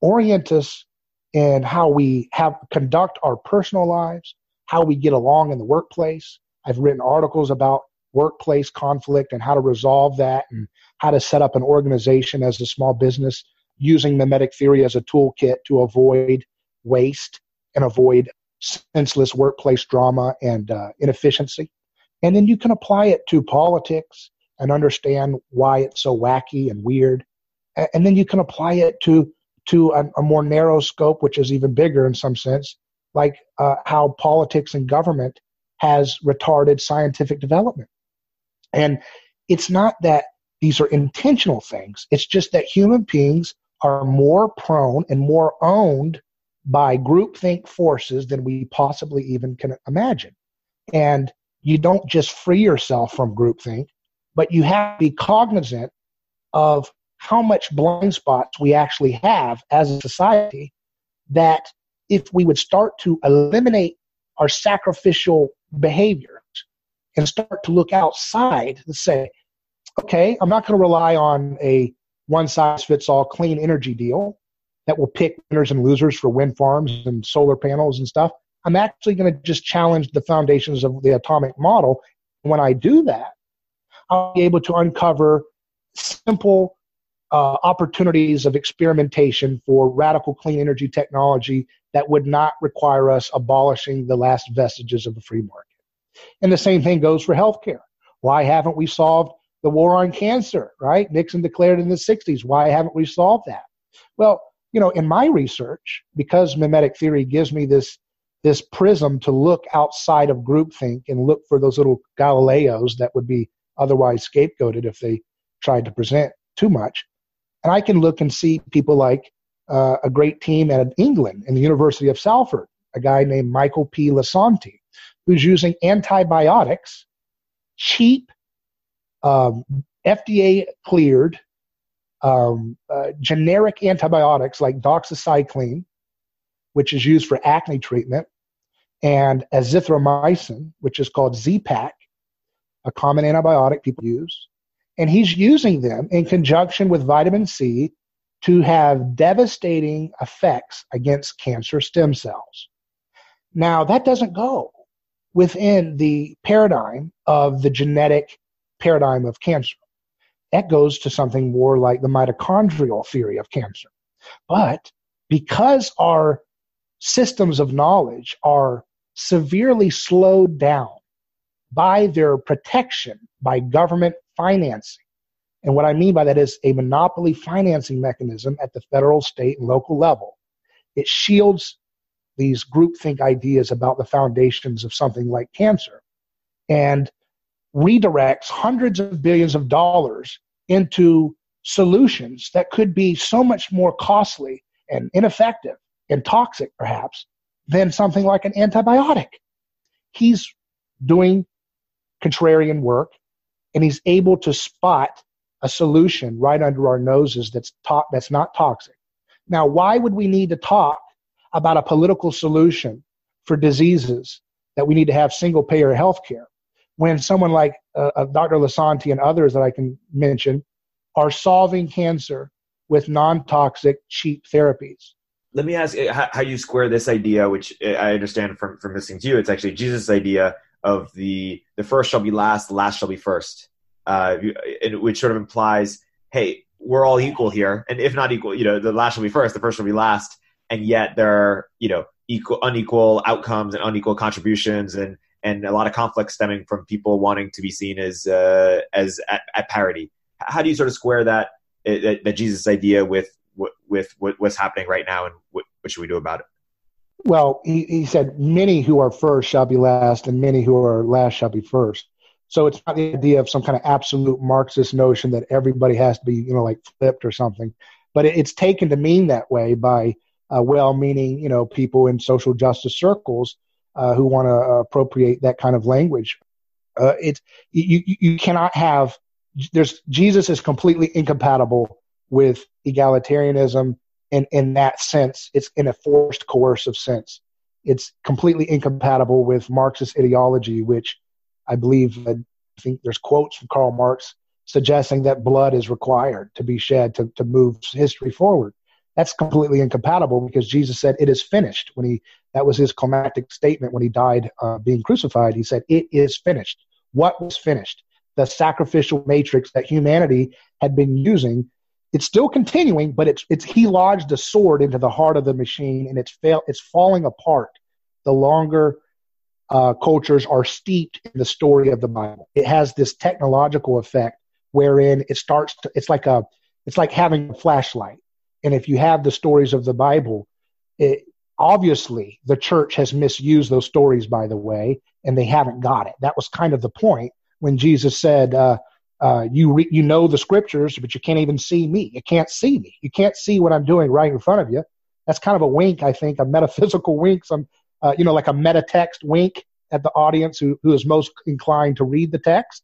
orient us in how we have conduct our personal lives, how we get along in the workplace. I've written articles about workplace conflict and how to resolve that and how to set up an organization as a small business using mimetic theory as a toolkit to avoid waste and avoid senseless workplace drama and uh, inefficiency. And then you can apply it to politics and understand why it's so wacky and weird. And then you can apply it to to a, a more narrow scope, which is even bigger in some sense, like uh, how politics and government has retarded scientific development. And it's not that these are intentional things. It's just that human beings are more prone and more owned by groupthink forces than we possibly even can imagine. And you don't just free yourself from groupthink, but you have to be cognizant of how much blind spots we actually have as a society that if we would start to eliminate our sacrificial behaviors and start to look outside and say, okay, I'm not going to rely on a one size fits all clean energy deal that will pick winners and losers for wind farms and solar panels and stuff. I'm actually going to just challenge the foundations of the atomic model. When I do that, I'll be able to uncover simple uh, opportunities of experimentation for radical clean energy technology that would not require us abolishing the last vestiges of the free market. And the same thing goes for healthcare. Why haven't we solved the war on cancer, right? Nixon declared in the 60s. Why haven't we solved that? Well, you know, in my research, because mimetic theory gives me this this prism to look outside of groupthink and look for those little Galileos that would be otherwise scapegoated if they tried to present too much. And I can look and see people like uh, a great team at England in the University of Salford, a guy named Michael P. Lisanti, who's using antibiotics, cheap, um, FDA cleared um, uh, generic antibiotics like doxycycline, which is used for acne treatment, and azithromycin, which is called Z-Pak, a common antibiotic people use. And he's using them in conjunction with vitamin C to have devastating effects against cancer stem cells. Now, that doesn't go within the paradigm of the genetic paradigm of cancer. That goes to something more like the mitochondrial theory of cancer. But because our systems of knowledge are severely slowed down by their protection by government financing, and what I mean by that is a monopoly financing mechanism at the federal, state, and local level. It shields these groupthink ideas about the foundations of something like cancer. And redirects hundreds of billions of dollars into solutions that could be so much more costly and ineffective and toxic, perhaps, than something like an antibiotic. He's doing contrarian work and he's able to spot a solution right under our noses that's, to- that's not toxic. Now, why would we need to talk about a political solution for diseases that we need to have single payer health care? When someone like uh, uh Dr. Lisanti and others that I can mention are solving cancer with non-toxic, cheap therapies. Let me ask how you square this idea, which I understand from, from listening to you. It's actually Jesus' idea of the the first shall be last, the last shall be first, uh, which sort of implies, hey, we're all equal here, and if not equal, you know, the last shall be first, the first shall be last, and yet there are, you know, equal unequal outcomes and unequal contributions and and a lot of conflict stemming from people wanting to be seen as uh, as at, at, parity. How do you sort of square that that, that Jesus idea with with what's happening right now, and what, what should we do about it? Well, he, he said, "Many who are first shall be last, and many who are last shall be first. So it's not the idea of some kind of absolute Marxist notion that everybody has to be, you know, like flipped or something, but it's taken to mean that way by uh, well-meaning, you know, people in social justice circles uh, who want to appropriate that kind of language. Uh, it's you, you cannot have. There's Jesus is completely incompatible with egalitarianism, and in that sense, it's in a forced, coercive sense. It's completely incompatible with Marxist ideology, which I believe I think there's quotes from Karl Marx suggesting that blood is required to be shed to, to move history forward. That's completely incompatible because Jesus said, It is finished. When he that was his climactic statement when he died uh, being crucified. He said, It is finished. What was finished? The sacrificial matrix that humanity had been using. It's still continuing, but it's it's he lodged a sword into the heart of the machine and it's fail it's falling apart the longer uh, cultures are steeped in the story of the Bible. It has this technological effect wherein it starts to, it's like a it's like having a flashlight and if you have the stories of the bible it, obviously the church has misused those stories by the way and they haven't got it that was kind of the point when jesus said uh, uh, you re- you know the scriptures but you can't even see me you can't see me you can't see what i'm doing right in front of you that's kind of a wink i think a metaphysical wink some uh, you know like a meta text wink at the audience who, who is most inclined to read the text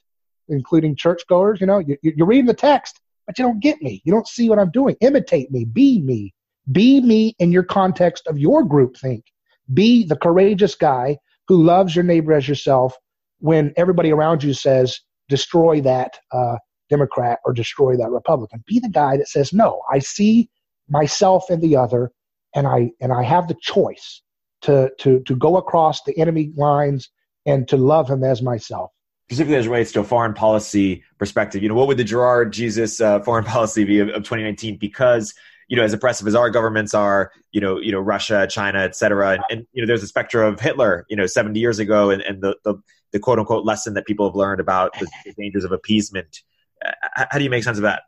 including churchgoers. You know, you, you're reading the text, but you don't get me. You don't see what I'm doing. Imitate me. Be me. Be me in your context of your group think. Be the courageous guy who loves your neighbor as yourself when everybody around you says, destroy that uh, Democrat or destroy that Republican. Be the guy that says, no, I see myself and the other, and I and I have the choice to to to go across the enemy lines and to love him as myself specifically as relates to a foreign policy perspective, you know, what would the Girard Jesus uh, foreign policy be of, of 2019? Because you know, as oppressive as our governments are, you know, you know, Russia, China, et cetera, and, and you know, there's a specter of Hitler, you know, 70 years ago, and, and the, the, the quote unquote lesson that people have learned about the, the dangers of appeasement. Uh, how do you make sense of that?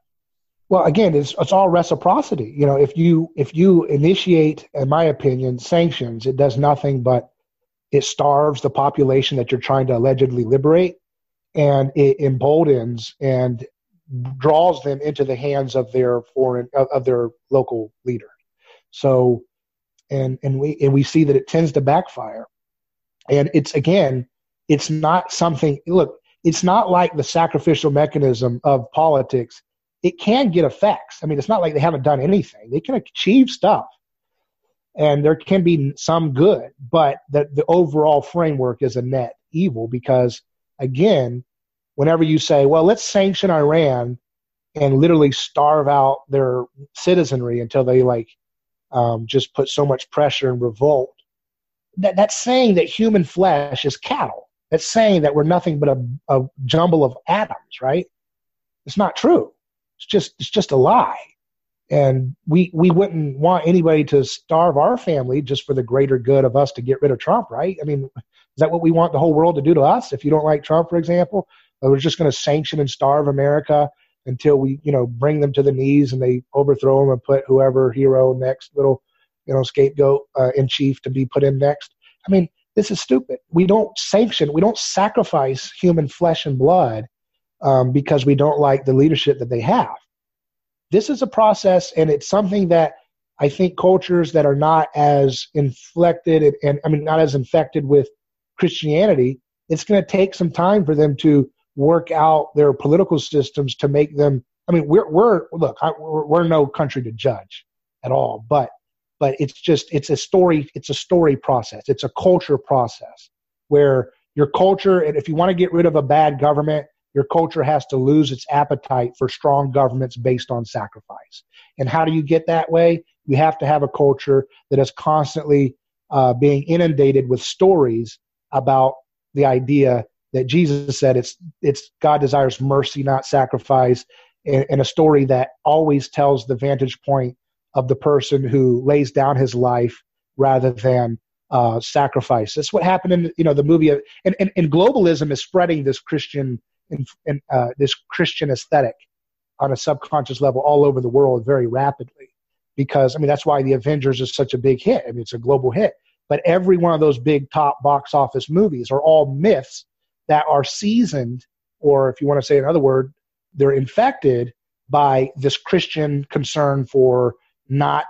Well, again, it's it's all reciprocity. You know, if you if you initiate, in my opinion, sanctions, it does nothing but it starves the population that you're trying to allegedly liberate and it emboldens and draws them into the hands of their foreign of, of their local leader. So, and and we and we see that it tends to backfire. And it's again, it's not something. Look, it's not like the sacrificial mechanism of politics. It can get effects. I mean, it's not like they haven't done anything. They can achieve stuff, and there can be some good, but the the overall framework is a net evil because again, whenever you say, well, let's sanction Iran and literally starve out their citizenry until they like um, just put so much pressure and revolt, that, that's saying that human flesh is cattle. That's saying that we're nothing but a, a jumble of atoms, right? It's not true. It's just it's just a lie. And we we wouldn't want anybody to starve our family just for the greater good of us to get rid of Trump, right? I mean, is that what we want the whole world to do to us? If you don't like Trump, for example, we're just going to sanction and starve America until we, you know, bring them to the knees and they overthrow them and put whoever hero next, little, you know, scapegoat uh, in chief to be put in next. I mean, this is stupid. We don't sanction, we don't sacrifice human flesh and blood um, because we don't like the leadership that they have. This is a process, and it's something that I think cultures that are not as inflected and, and I mean, not as infected with Christianity, it's going to take some time for them to work out their political systems to make them. I mean, we're we're look, I, we're, we're no country to judge at all, but but it's just it's a story. It's a story process. It's a culture process where your culture, and if you want to get rid of a bad government, your culture has to lose its appetite for strong governments based on sacrifice. And how do you get that way? You have to have a culture that is constantly uh, being inundated with stories about the idea that Jesus said it's it's God desires mercy, not sacrifice, and, and, a story that always tells the vantage point of the person who lays down his life rather than uh, sacrifice. That's what happened in you know the movie, of, and, and, and globalism is spreading this Christian and uh, this Christian aesthetic on a subconscious level all over the world very rapidly. Because I mean that's why the Avengers is such a big hit. I mean it's a global hit but every one of those big top box office movies are all myths that are seasoned, or if you want to say another word, they're infected by this Christian concern for not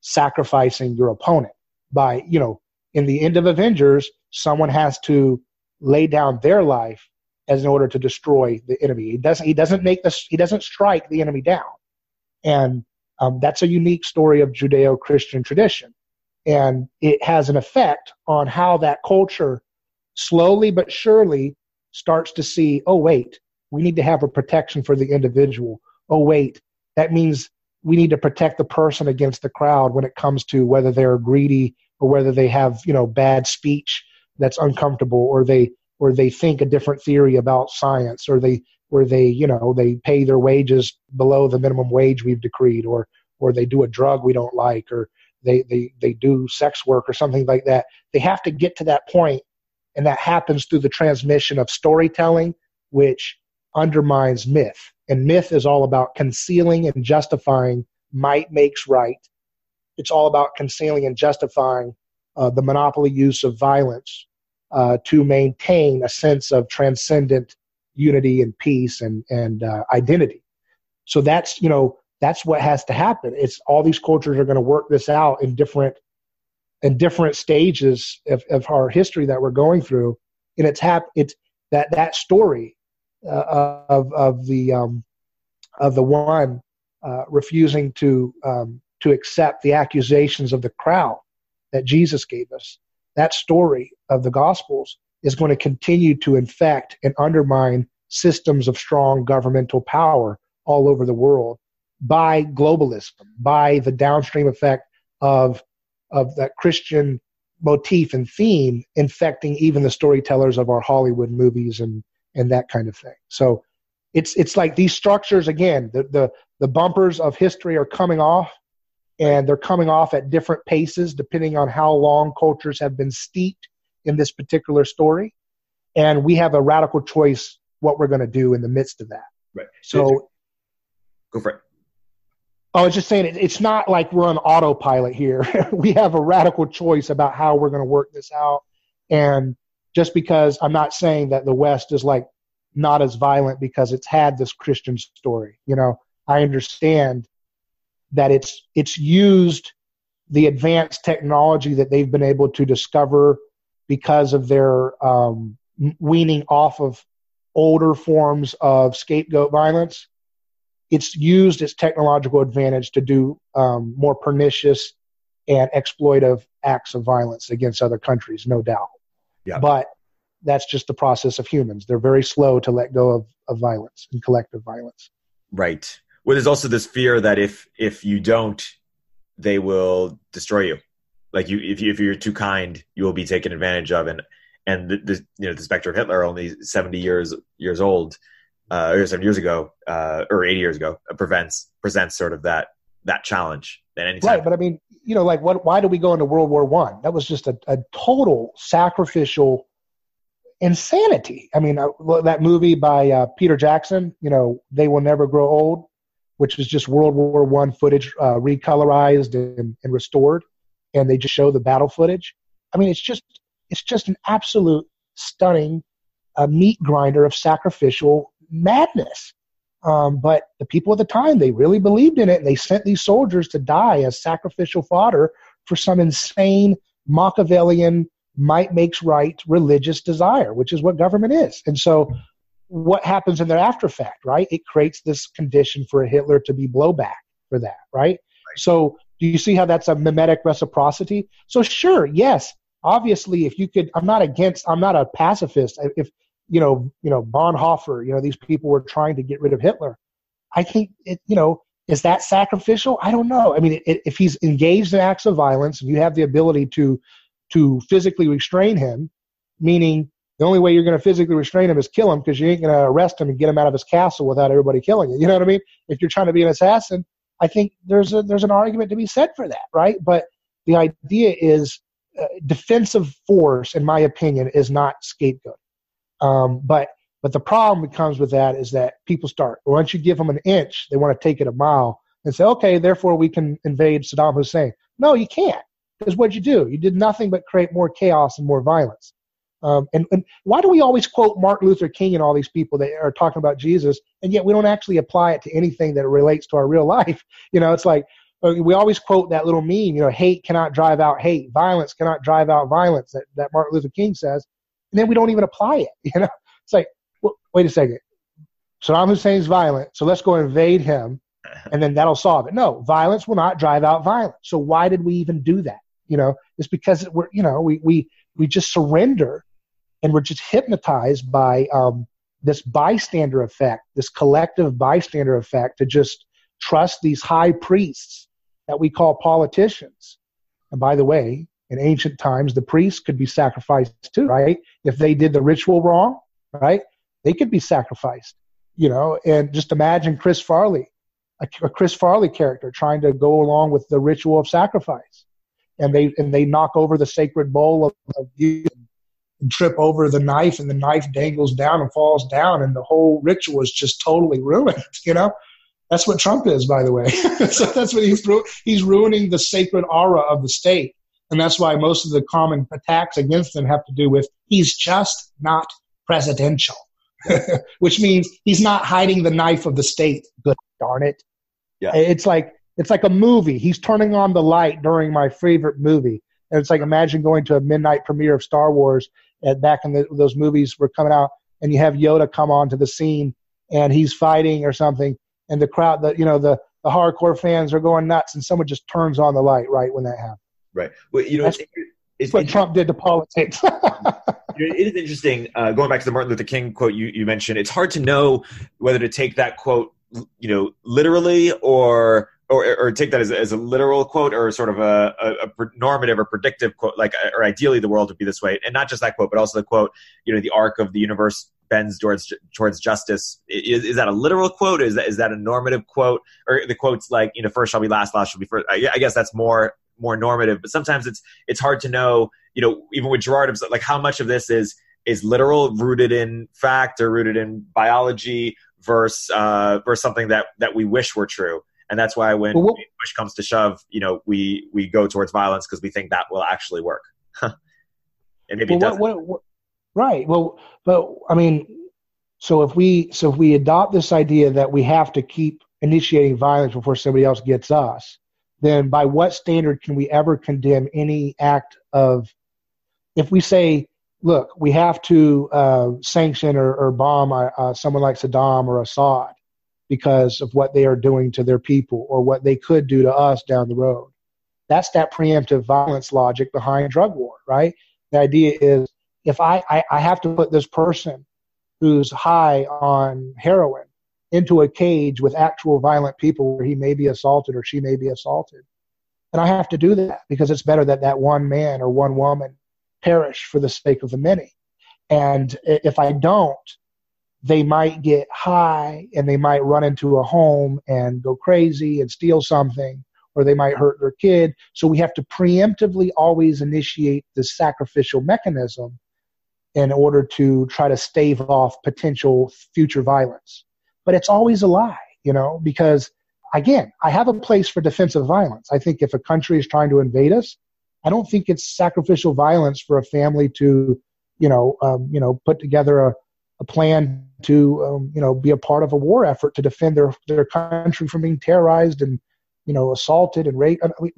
sacrificing your opponent. By you know in the end of avengers someone has to lay down their life as in order to destroy the enemy. He doesn't he doesn't make this he doesn't strike the enemy down. And um, that's a unique story of judeo-christian tradition. And it has an effect on how that culture slowly but surely starts to see oh wait we need to have a protection for the individual. Oh wait that means we need to protect the person against the crowd when it comes to whether they're greedy or whether they have you know bad speech that's uncomfortable or they or they think a different theory about science or they or they you know they pay their wages below the minimum wage we've decreed or or they do a drug we don't like or they they they do sex work or something like that. They have to get to that point and that happens through the transmission of storytelling which undermines myth and myth is all about concealing and justifying might makes right. It's all about concealing and justifying uh, the monopoly use of violence uh, to maintain a sense of transcendent unity and peace and, and uh, identity. So that's, you know, that's what has to happen. It's all these cultures are going to work this out in different in different stages of, of our history that we're going through. And it's hap- it's that that story uh, of of the um, of the one uh, refusing to um, to accept the accusations of the crowd that Jesus gave us. That story of the Gospels is going to continue to infect and undermine systems of strong governmental power all over the world by globalism, by the downstream effect of of that Christian motif and theme infecting even the storytellers of our Hollywood movies and and that kind of thing. So it's it's like these structures again, the the, the bumpers of history are coming off and they're coming off at different paces depending on how long cultures have been steeped in this particular story. And we have a radical choice what we're going to do in the midst of that. Right. So go for it. I was just saying, it's not like we're on autopilot here. we have a radical choice about how we're going to work this out. And just because I'm not saying that the West is like not as violent because it's had this Christian story. You know, I understand that it's it's used the advanced technology that they've been able to discover because of their um, weaning off of older forms of scapegoat violence. It's used its technological advantage to do um, more pernicious and exploitive acts of violence against other countries, no doubt. Yeah. But that's just the process of humans. They're very slow to let go of, of violence and collective violence. Right. Well, there's also this fear that if if you don't, they will destroy you. Like you, if you if you're too kind, you will be taken advantage of. And and the, the you know the specter of Hitler, only 70 years years old, uh, or seven years ago, uh, or 80 years ago, uh, prevents presents sort of that that challenge. At any time. Right, but I mean, you know, like what? Why did we go into World War One? That was just a, a total sacrificial insanity. I mean, uh, that movie by uh, Peter Jackson, you know, They Will Never Grow Old, which was just World War One footage uh, recolorized and, and restored, and they just show the battle footage. I mean, it's just it's just an absolute stunning uh, meat grinder of sacrificial madness. Um, but the people at the time, they really believed in it, and they sent these soldiers to die as sacrificial fodder for some insane Machiavellian might makes right religious desire, which is what government is. And so, what happens in the after fact, right? It creates this condition for Hitler to be blowback for that, right? right? So, do you see how that's a mimetic reciprocity? So, sure, yes, obviously, if you could, I'm not against, I'm not a pacifist. If you know, you know, Bonhoeffer, you know, these people were trying to get rid of Hitler. I think it, you know, is that sacrificial? I don't know. I mean, it, if he's engaged in acts of violence and you have the ability to to physically restrain him, meaning the only way you're going to physically restrain him is kill him because you ain't going to arrest him and get him out of his castle without everybody killing you. You know what I mean? If you're trying to be an assassin, I think there's a there's an argument to be said for that, right? But the idea is uh, defensive force, in my opinion, is not scapegoat. Um, but but the problem that comes with that is that people start once you give them an inch, they want to take it a mile and say, okay, therefore we can invade Saddam Hussein. No, you can't. Because what'd you do? You did nothing but create more chaos and more violence. Um, and, and why do we always quote Martin Luther King and all these people that are talking about Jesus, and yet we don't actually apply it to anything that relates to our real life? You know, it's like, uh, we always quote that little meme, you know, hate cannot drive out hate, violence cannot drive out violence that, that Martin Luther King says, and then we don't even apply it. You know, it's like, well, wait a second, Saddam Hussein's violent, so let's go invade him, and then that'll solve it. No, violence will not drive out violence. So why did we even do that? You know, it's because we're, you know, we we we just surrender, and we're just hypnotized by um, this bystander effect, this collective bystander effect, to just trust these high priests that we call politicians. And by the way, in ancient times, the priests could be sacrificed too, right? If they did the ritual wrong, right? They could be sacrificed, you know. And just imagine Chris Farley, a, a Chris Farley character, trying to go along with the ritual of sacrifice, and they and they knock over the sacred bowl of, of and trip over the knife, and the knife dangles down and falls down, and the whole ritual is just totally ruined, you know. That's what Trump is, by the way. so that's what he's he's ruining the sacred aura of the state, and that's why most of the common attacks against him have to do with he's just not presidential, which means he's not hiding the knife of the state. Good darn it! Yeah, it's like it's like a movie. He's turning on the light during my favorite movie, and it's like imagine going to a midnight premiere of Star Wars and back in the, those movies were coming out, and you have Yoda come onto the scene and he's fighting or something, and the crowd, the you know the the hardcore fans are going nuts, and someone just turns on the light right when that happens. Right. Well, you know, that's, it's, it's what Trump did to politics. it is interesting. Uh, going back to the Martin Luther King quote you, you mentioned, it's hard to know whether to take that quote, you know, literally or or, or take that as, as a literal quote or sort of a, a, a, normative or predictive quote, like, or ideally the world would be this way. And not just that quote, but also the quote, you know, the arc of the universe bends towards towards justice. Is, is that a literal quote? Is that is that a normative quote? Or the quotes like you know, first shall be last, last shall be first. I, I guess that's more more normative. But sometimes it's it's hard to know. You know, even with Girard, like how much of this is is literal, rooted in fact, or rooted in biology, versus uh, versus something that that we wish were true. And that's why when well, push comes to shove, you know, we we go towards violence because we think that will actually work. and maybe well, what, what, Right. Well, but I mean, so if we so if we adopt this idea that we have to keep initiating violence before somebody else gets us, then by what standard can we ever condemn any act of? If we say, look, we have to uh, sanction or, or bomb uh, uh, someone like Saddam or Assad because of what they are doing to their people or what they could do to us down the road. That's that preemptive violence logic behind drug war, right? The idea is if I, I, I have to put this person who's high on heroin into a cage with actual violent people where he may be assaulted or she may be assaulted. And I have to do that because it's better that that one man or one woman perish for the sake of the many. And if I don't, they might get high and they might run into a home and go crazy and steal something or they might hurt their kid. So we have to preemptively always initiate the sacrificial mechanism in order to try to stave off potential future violence. But it's always a lie, you know, because again, I have a place for defensive violence. I think if a country is trying to invade us, I don't think it's sacrificial violence for a family to, you know, um, you know, put together a, a plan to, um, you know, be a part of a war effort to defend their their country from being terrorized and, you know, assaulted and raped. I mean,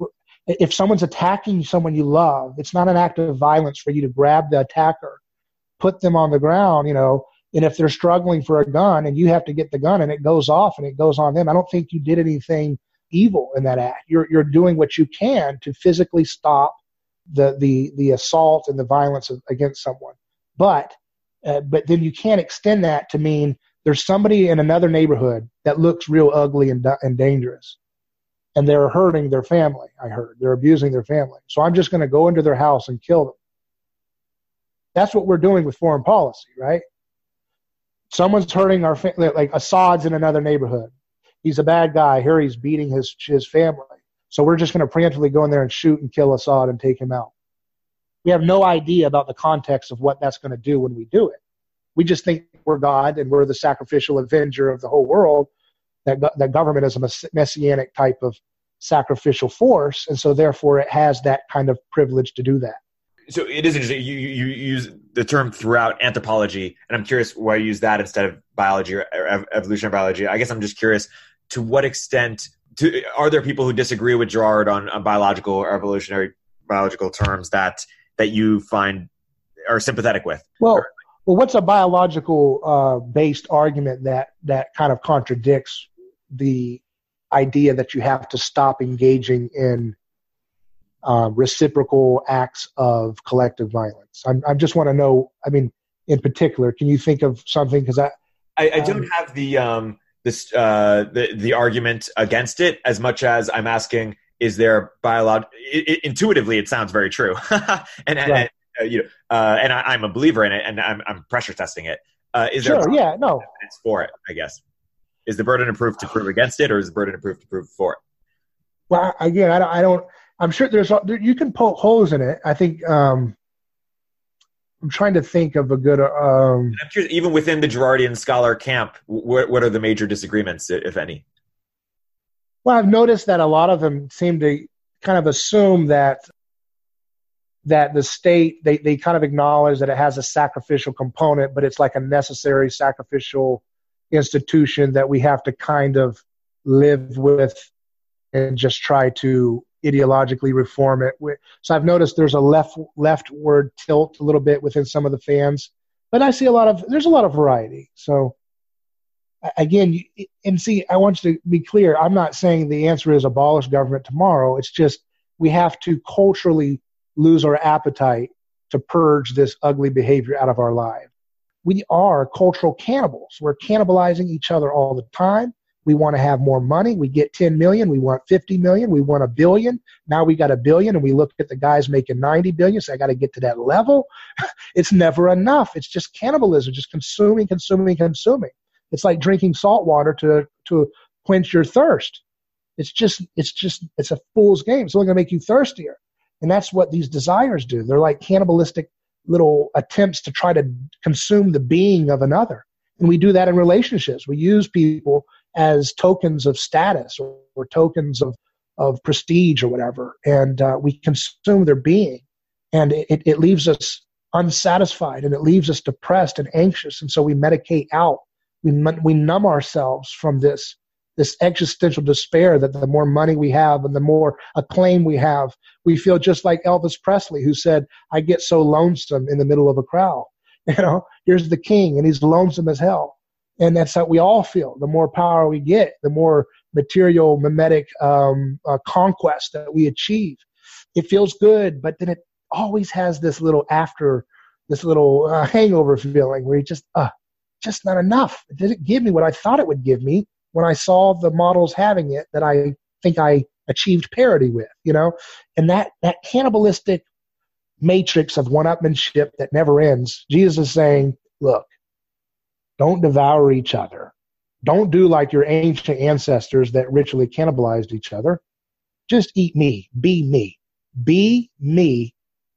if someone's attacking someone you love, it's not an act of violence for you to grab the attacker put them on the ground, you know, and if they're struggling for a gun and you have to get the gun and it goes off and it goes on them, I don't think you did anything evil in that act. You're you're doing what you can to physically stop the the the assault and the violence against someone. But uh, but then you can't extend that to mean there's somebody in another neighborhood that looks real ugly and and dangerous, and they're hurting their family. I heard they're abusing their family, so I'm just going to go into their house and kill them. That's what we're doing with foreign policy, right? Someone's hurting our family, like Assad's in another neighborhood. He's a bad guy. Here he's beating his his family. So we're just going to preemptively go in there and shoot and kill Assad and take him out. We have no idea about the context of what that's going to do when we do it. We just think we're God and we're the sacrificial avenger of the whole world. That that government is a messianic type of sacrificial force, and so therefore it has that kind of privilege to do that so it is interesting. You, you, use the term throughout anthropology, and I'm curious why you use that instead of biology or evolutionary biology. I guess I'm just curious to what extent to, are there people who disagree with Girard on, on biological or evolutionary biological terms that that you find are sympathetic with? Well, well, what's a biological uh, based argument that that kind of contradicts the idea that you have to stop engaging in uh, reciprocal acts of collective violence? I'm, I just want to know. I mean, in particular, can you think of something? Because I, I, I, don't um, have the um, this uh, the the argument against it as much as I'm asking: Is there biological? Intuitively, it sounds very true, and, right. and uh, you know, uh, and I, am a believer in it, and I'm, I'm pressure testing it. Uh, is sure, there yeah, no, it's for it? I guess is the burden of proof to prove against it, or is the burden of proof to prove for it? Well, again, I don't. I don't I'm sure there's you can poke holes in it. I think um, I'm trying to think of a good. Um, curious, even within the Girardian scholar camp, what, what are the major disagreements, if any? Well, I've noticed that a lot of them seem to kind of assume that that the state they, they kind of acknowledge that it has a sacrificial component but it's like a necessary sacrificial institution that we have to kind of live with and just try to ideologically reform it so i've noticed there's a left leftward tilt a little bit within some of the fans but i see a lot of there's a lot of variety so again and see i want you to be clear i'm not saying the answer is abolish government tomorrow it's just we have to culturally lose our appetite to purge this ugly behavior out of our lives. We are cultural cannibals. We're cannibalizing each other all the time. We want to have more money. We get 10 million. We want 50 million. We want a billion. Now we got a billion and we look at the guys making 90 billion. So I got to get to that level. it's never enough. It's just cannibalism, just consuming, consuming, consuming. It's like drinking salt water to, to quench your thirst. It's just, it's just, it's a fool's game. It's only going to make you thirstier. And that's what these desires do. They're like cannibalistic little attempts to try to consume the being of another. And we do that in relationships. We use people as tokens of status or, or tokens of, of prestige or whatever. And uh, we consume their being. And it, it leaves us unsatisfied and it leaves us depressed and anxious. And so we medicate out. We, we numb ourselves from this this existential despair that the more money we have and the more acclaim we have, we feel just like Elvis Presley, who said, I get so lonesome in the middle of a crowd. You know, here's the king and he's lonesome as hell. And that's how we all feel. The more power we get, the more material, mimetic um, uh, conquest that we achieve. It feels good, but then it always has this little after, this little uh, hangover feeling where you just, uh, just not enough. It didn't give me what I thought it would give me when I saw the models having it that I think I achieved parity with, you know? And that, that cannibalistic matrix of one-upmanship that never ends, Jesus is saying, look, don't devour each other. Don't do like your ancient ancestors that ritually cannibalized each other. Just eat me. Be me. Be me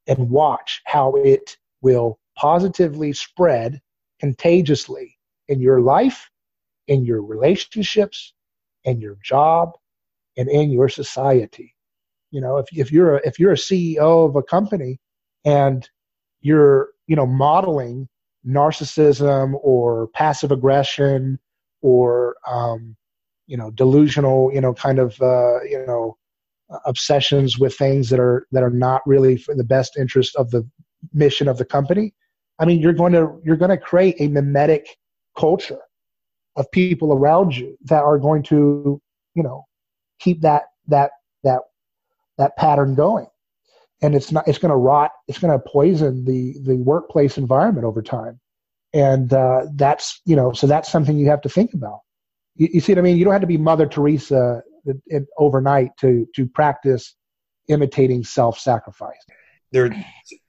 and watch how it will positively spread contagiously in your life in your relationships, in your job, and in your society. You know, if if you're a, if you're a CEO of a company and you're you know modeling narcissism or passive aggression or um, you know delusional you know kind of uh, you know obsessions with things that are that are not really for the best interest of the mission of the company i mean you're going to you're going to create a mimetic culture of people around you that are going to, you know, keep that that that that pattern going. And it's not it's going to rot. It's going to poison the the workplace environment over time. And uh, that's you know so that's something you have to think about. You, you see what I mean? You don't have to be Mother Teresa overnight to to practice imitating self-sacrifice. There are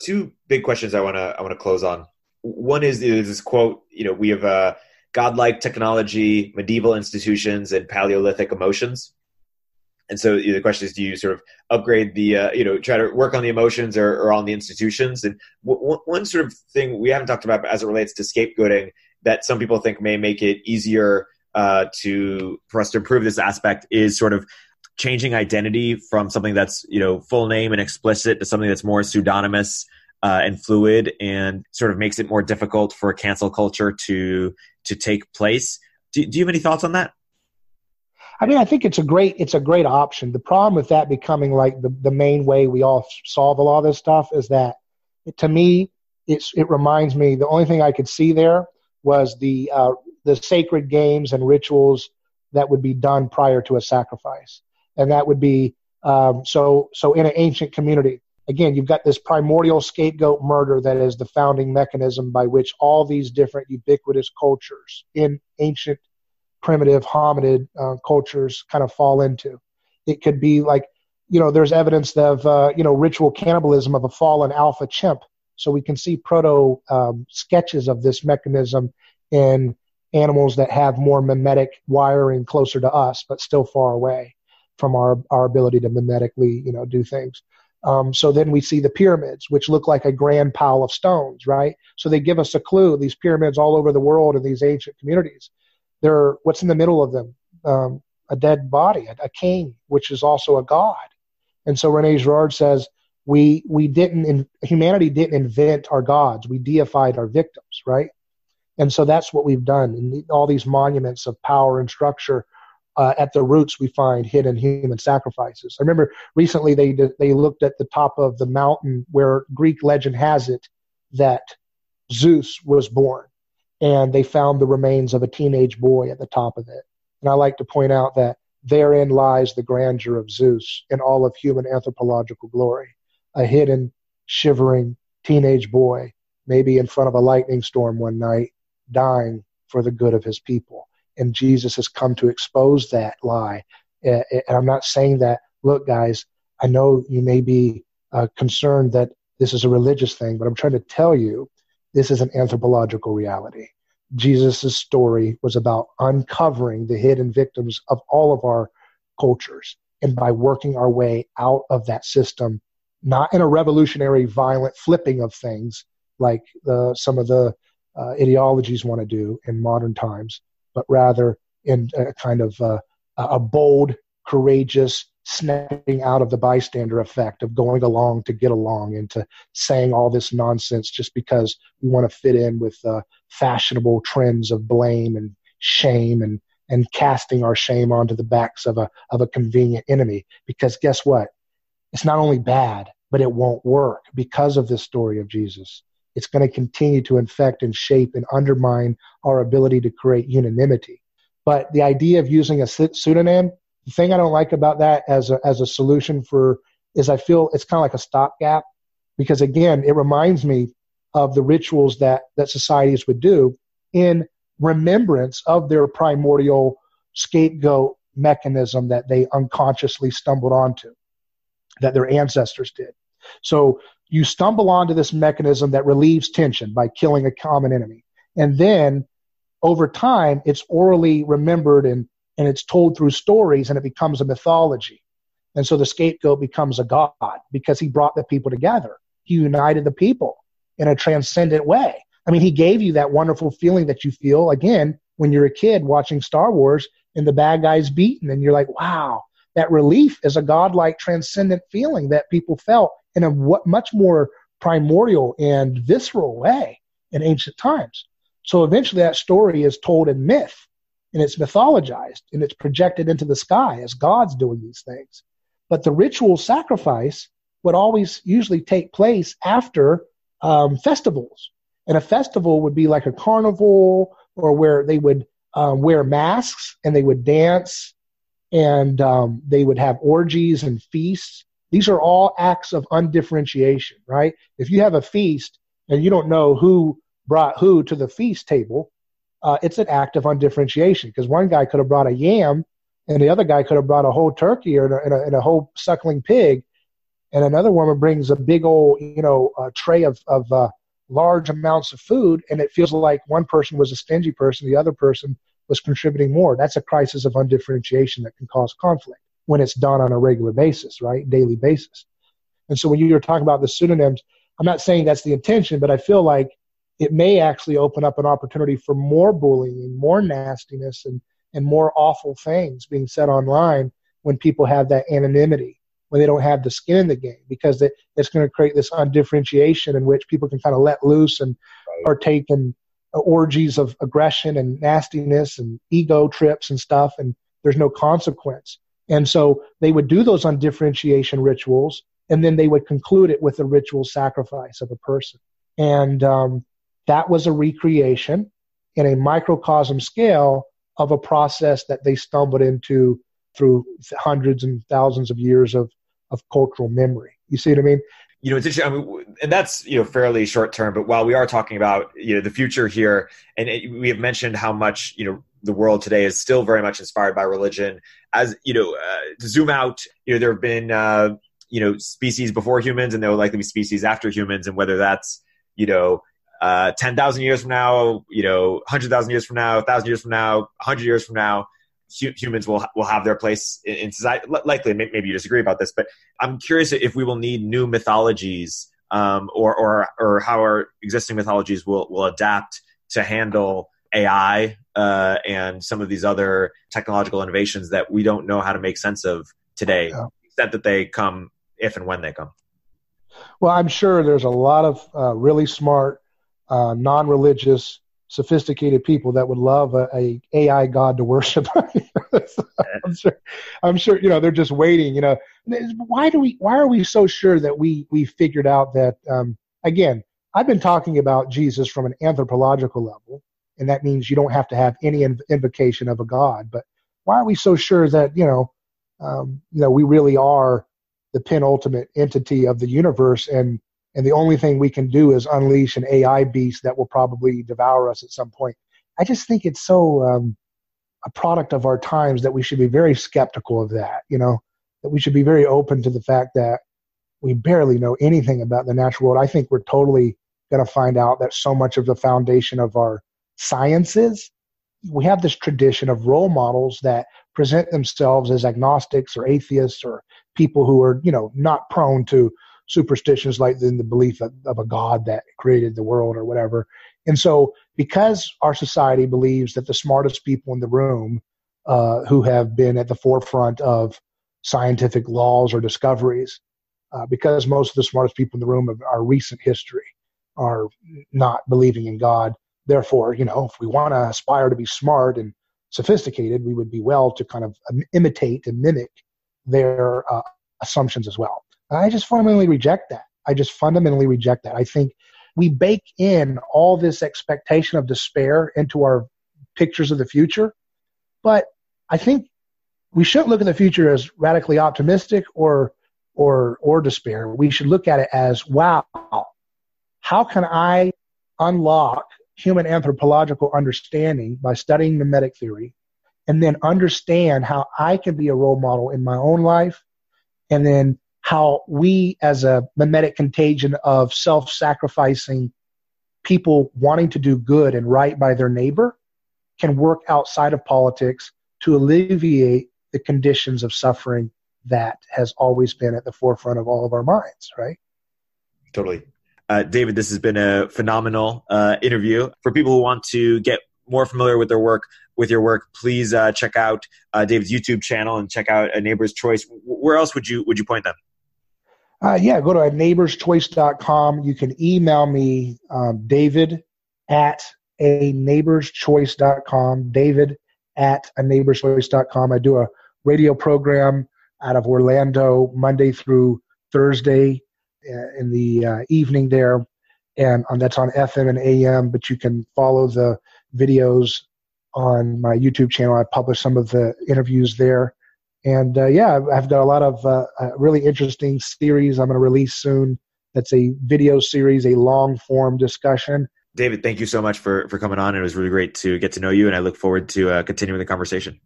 two big questions I want to I want to close on. One is, is this quote. You know, we have uh, godlike technology, medieval institutions, and Paleolithic emotions. And so you know, the question is, do you sort of upgrade the, uh, you know, try to work on the emotions or, or on the institutions? And w- one sort of thing we haven't talked about as it relates to scapegoating that some people think may make it easier uh, to for us to improve this aspect is sort of changing identity from something that's you know full name and explicit to something that's more pseudonymous uh, and fluid and sort of makes it more difficult for cancel culture to to take place. Do, do you have any thoughts on that? I mean, I think it's a great it's a great option. The problem with that becoming like the, the main way we all solve a lot of this stuff is that to me it's it reminds me the only thing I could see there was the uh, the sacred games and rituals that would be done prior to a sacrifice, and that would be um, so so in an ancient community. Again, you've got this primordial scapegoat murder that is the founding mechanism by which all these different ubiquitous cultures in ancient primitive hominid uh, cultures kind of fall into. It could be like, you know, there's evidence of, uh, you know, ritual cannibalism of a fallen alpha chimp. So we can see proto um, sketches of this mechanism in animals that have more mimetic wiring closer to us, but still far away from our, our ability to mimetically, you know, do things. Um, so then we see the pyramids, which look like a grand pile of stones, right? So they give us a clue. These pyramids all over the world in these ancient communities they're what's in the middle of them? Um, a dead body, a, a, king, which is also a god. And so Rene Girard says we we didn't in, humanity didn't invent our gods. We deified our victims, right? And so that's what we've done. In all these monuments of power and structure, uh, at the roots we find hidden human sacrifices. I remember recently they they looked at the top of the mountain where Greek legend has it that Zeus was born and they found the remains of a teenage boy at the top of it. And I like to point out that therein lies the grandeur of Zeus in all of human anthropological glory. A hidden, shivering teenage boy, maybe in front of a lightning storm one night, dying for the good of his people. And Jesus has come to expose that lie. And I'm not saying that, look, guys, I know you may be uh, concerned that this is a religious thing, but I'm trying to tell you this is an anthropological reality. Jesus' story was about uncovering the hidden victims of all of our cultures. And by working our way out of that system, not in a revolutionary, violent flipping of things like the, some of the uh, ideologies want to do in modern times, but rather in a kind of uh, a bold, courageous, snapping out of the bystander effect of going along to get along and to saying all this nonsense just because we want to fit in with uh, fashionable trends of blame and shame and and casting our shame onto the backs of a of a convenient enemy. Because guess what? It's not only bad but it won't work. Because of this story of Jesus it's going to continue to infect and shape and undermine our ability to create unanimity. But the idea of using a pseudonym the thing I don't like about that as a, as a solution for is I feel it's kind of like a stopgap because again, it reminds me of the rituals that, that societies would do in remembrance of their primordial scapegoat mechanism that they unconsciously stumbled onto, that their ancestors did. So you stumble onto this mechanism that relieves tension by killing a common enemy. And then over time, it's orally remembered and and it's told through stories and it becomes a mythology. And so the scapegoat becomes a god because he brought the people together. He united the people in a transcendent way. I mean, he gave you that wonderful feeling that you feel again when you're a kid watching Star Wars and the bad guy's beaten, and you're like, wow, that relief is a godlike transcendent feeling that people felt in a much more primordial and visceral way in ancient times. So eventually that story is told in myth and it's mythologized and it's projected into the sky as God's doing these things. But the ritual sacrifice would always usually take place after um, festivals. And a festival would be like a carnival or where they would um, wear masks and they would dance and um, they would have orgies and feasts. These are all acts of undifferentiation, right? If you have a feast and you don't know who brought who to the feast table, uh, it's an act of undifferentiation because one guy could have brought a yam and the other guy could have brought a whole turkey or and a, and a whole suckling pig. And another woman brings a big old you know tray of, of uh, large amounts of food and it feels like one person was a stingy person the other person was contributing more. That's a crisis of undifferentiation that can cause conflict when it's done on a regular basis right? Daily basis. And so when you were talking about the pseudonyms i'm not saying that's the intention but i feel like it may actually open up an opportunity for more bullying, more nastiness, and, and more awful things being said online when people have that anonymity, when they don't have the skin in the game, because it, it's going to create this undifferentiation in which people can kind of let loose and right. partake in orgies of aggression and nastiness and ego trips and stuff. And, there's no consequence. And so they would do those undifferentiation rituals, and then they would conclude it with a ritual sacrifice of a person. And um, that was a recreation in a microcosm scale of a process that they stumbled into through hundreds and thousands of years of, of cultural memory. You see what I mean? you know, it's interesting. I mean, and that's you know fairly short term. But while we are talking about you know the future here, and it, we have mentioned how much you know the world today is still very much inspired by religion. As you know, uh, to zoom out, you know, there have been uh, you know species before humans, and there will likely be species after humans, and whether that's you know uh, ten thousand years from now, you know, hundred thousand years from now, thousand years from now, hundred years from now, humans will will have their place in, in society. Likely, maybe you disagree about this, but I'm curious if we will need new mythologies, um, or or or how our existing mythologies will will adapt to handle AI uh, and some of these other technological innovations that we don't know how to make sense of today, yeah. except that they come if and when they come. Well, I'm sure there's a lot of uh, really smart, uh, non-religious sophisticated people that would love a, a AI god to worship. I'm sure, I'm sure, you know, they're just waiting, you know, why do we, why are we so sure that we, we figured out that, um, again, I've been talking about Jesus from an anthropological level, and that means you don't have to have any inv- invocation of a god, but why are we so sure that, you know, um, you know, we really are the penultimate entity of the universe and and the only thing we can do is unleash an AI beast that will probably devour us at some point. I just think it's so um, a product of our times that we should be very skeptical of that. You know, that we should be very open to the fact that we barely know anything about the natural world. I think we're totally going to find out that so much of the foundation of our sciences, we have this tradition of role models that present themselves as agnostics or atheists or people who are, you know, not prone to superstitions like in the belief of, of a God that created the world or whatever. And so, because our society believes that the smartest people in the room uh, who have been at the forefront of scientific laws or discoveries, uh, because most of the smartest people in the room of our recent history are not believing in God. Therefore, you know, if we want to aspire to be smart and sophisticated, we would be well to kind of imitate and mimic their uh, assumptions as well. I just fundamentally reject that. I just fundamentally reject that. I think we bake in all this expectation of despair into our pictures of the future. But I think we shouldn't look at the future as radically optimistic or or or despair. We should look at it as wow, how can I unlock human anthropological understanding by studying mimetic theory and then understand how I can be a role model in my own life and then how we, as a mimetic contagion of self sacrificing people wanting to do good and right by their neighbor, can work outside of politics to alleviate the conditions of suffering that has always been at the forefront of all of our minds, right? Totally. Uh, David, this has been a phenomenal uh, interview. For people who want to get more familiar with their work, with your work, please uh, check out uh, David's YouTube channel and check out A Neighbor's Choice. Where else would you would you point them? Uh, yeah, go to neighborschoice.com. You can email me, um, David at a neighborschoice.com, David at a neighborschoice.com. I do a radio program out of Orlando Monday through Thursday uh, in the uh, evening there. And um, that's on FM and AM, but you can follow the videos on my YouTube channel. I publish some of the interviews there. And uh, yeah, I've got a lot of uh, really interesting series I'm going to release soon. That's a video series, a long form discussion. David, thank you so much for, for coming on. It was really great to get to know you, and I look forward to uh, continuing the conversation.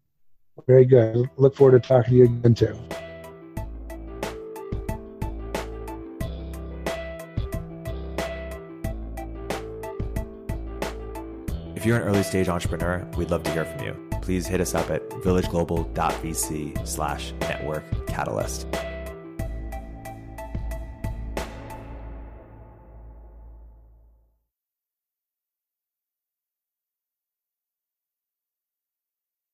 Very good. Look forward to talking to you again, too. If you're an early stage entrepreneur, we'd love to hear from you please hit us up at villageglobal.vc slash network catalyst.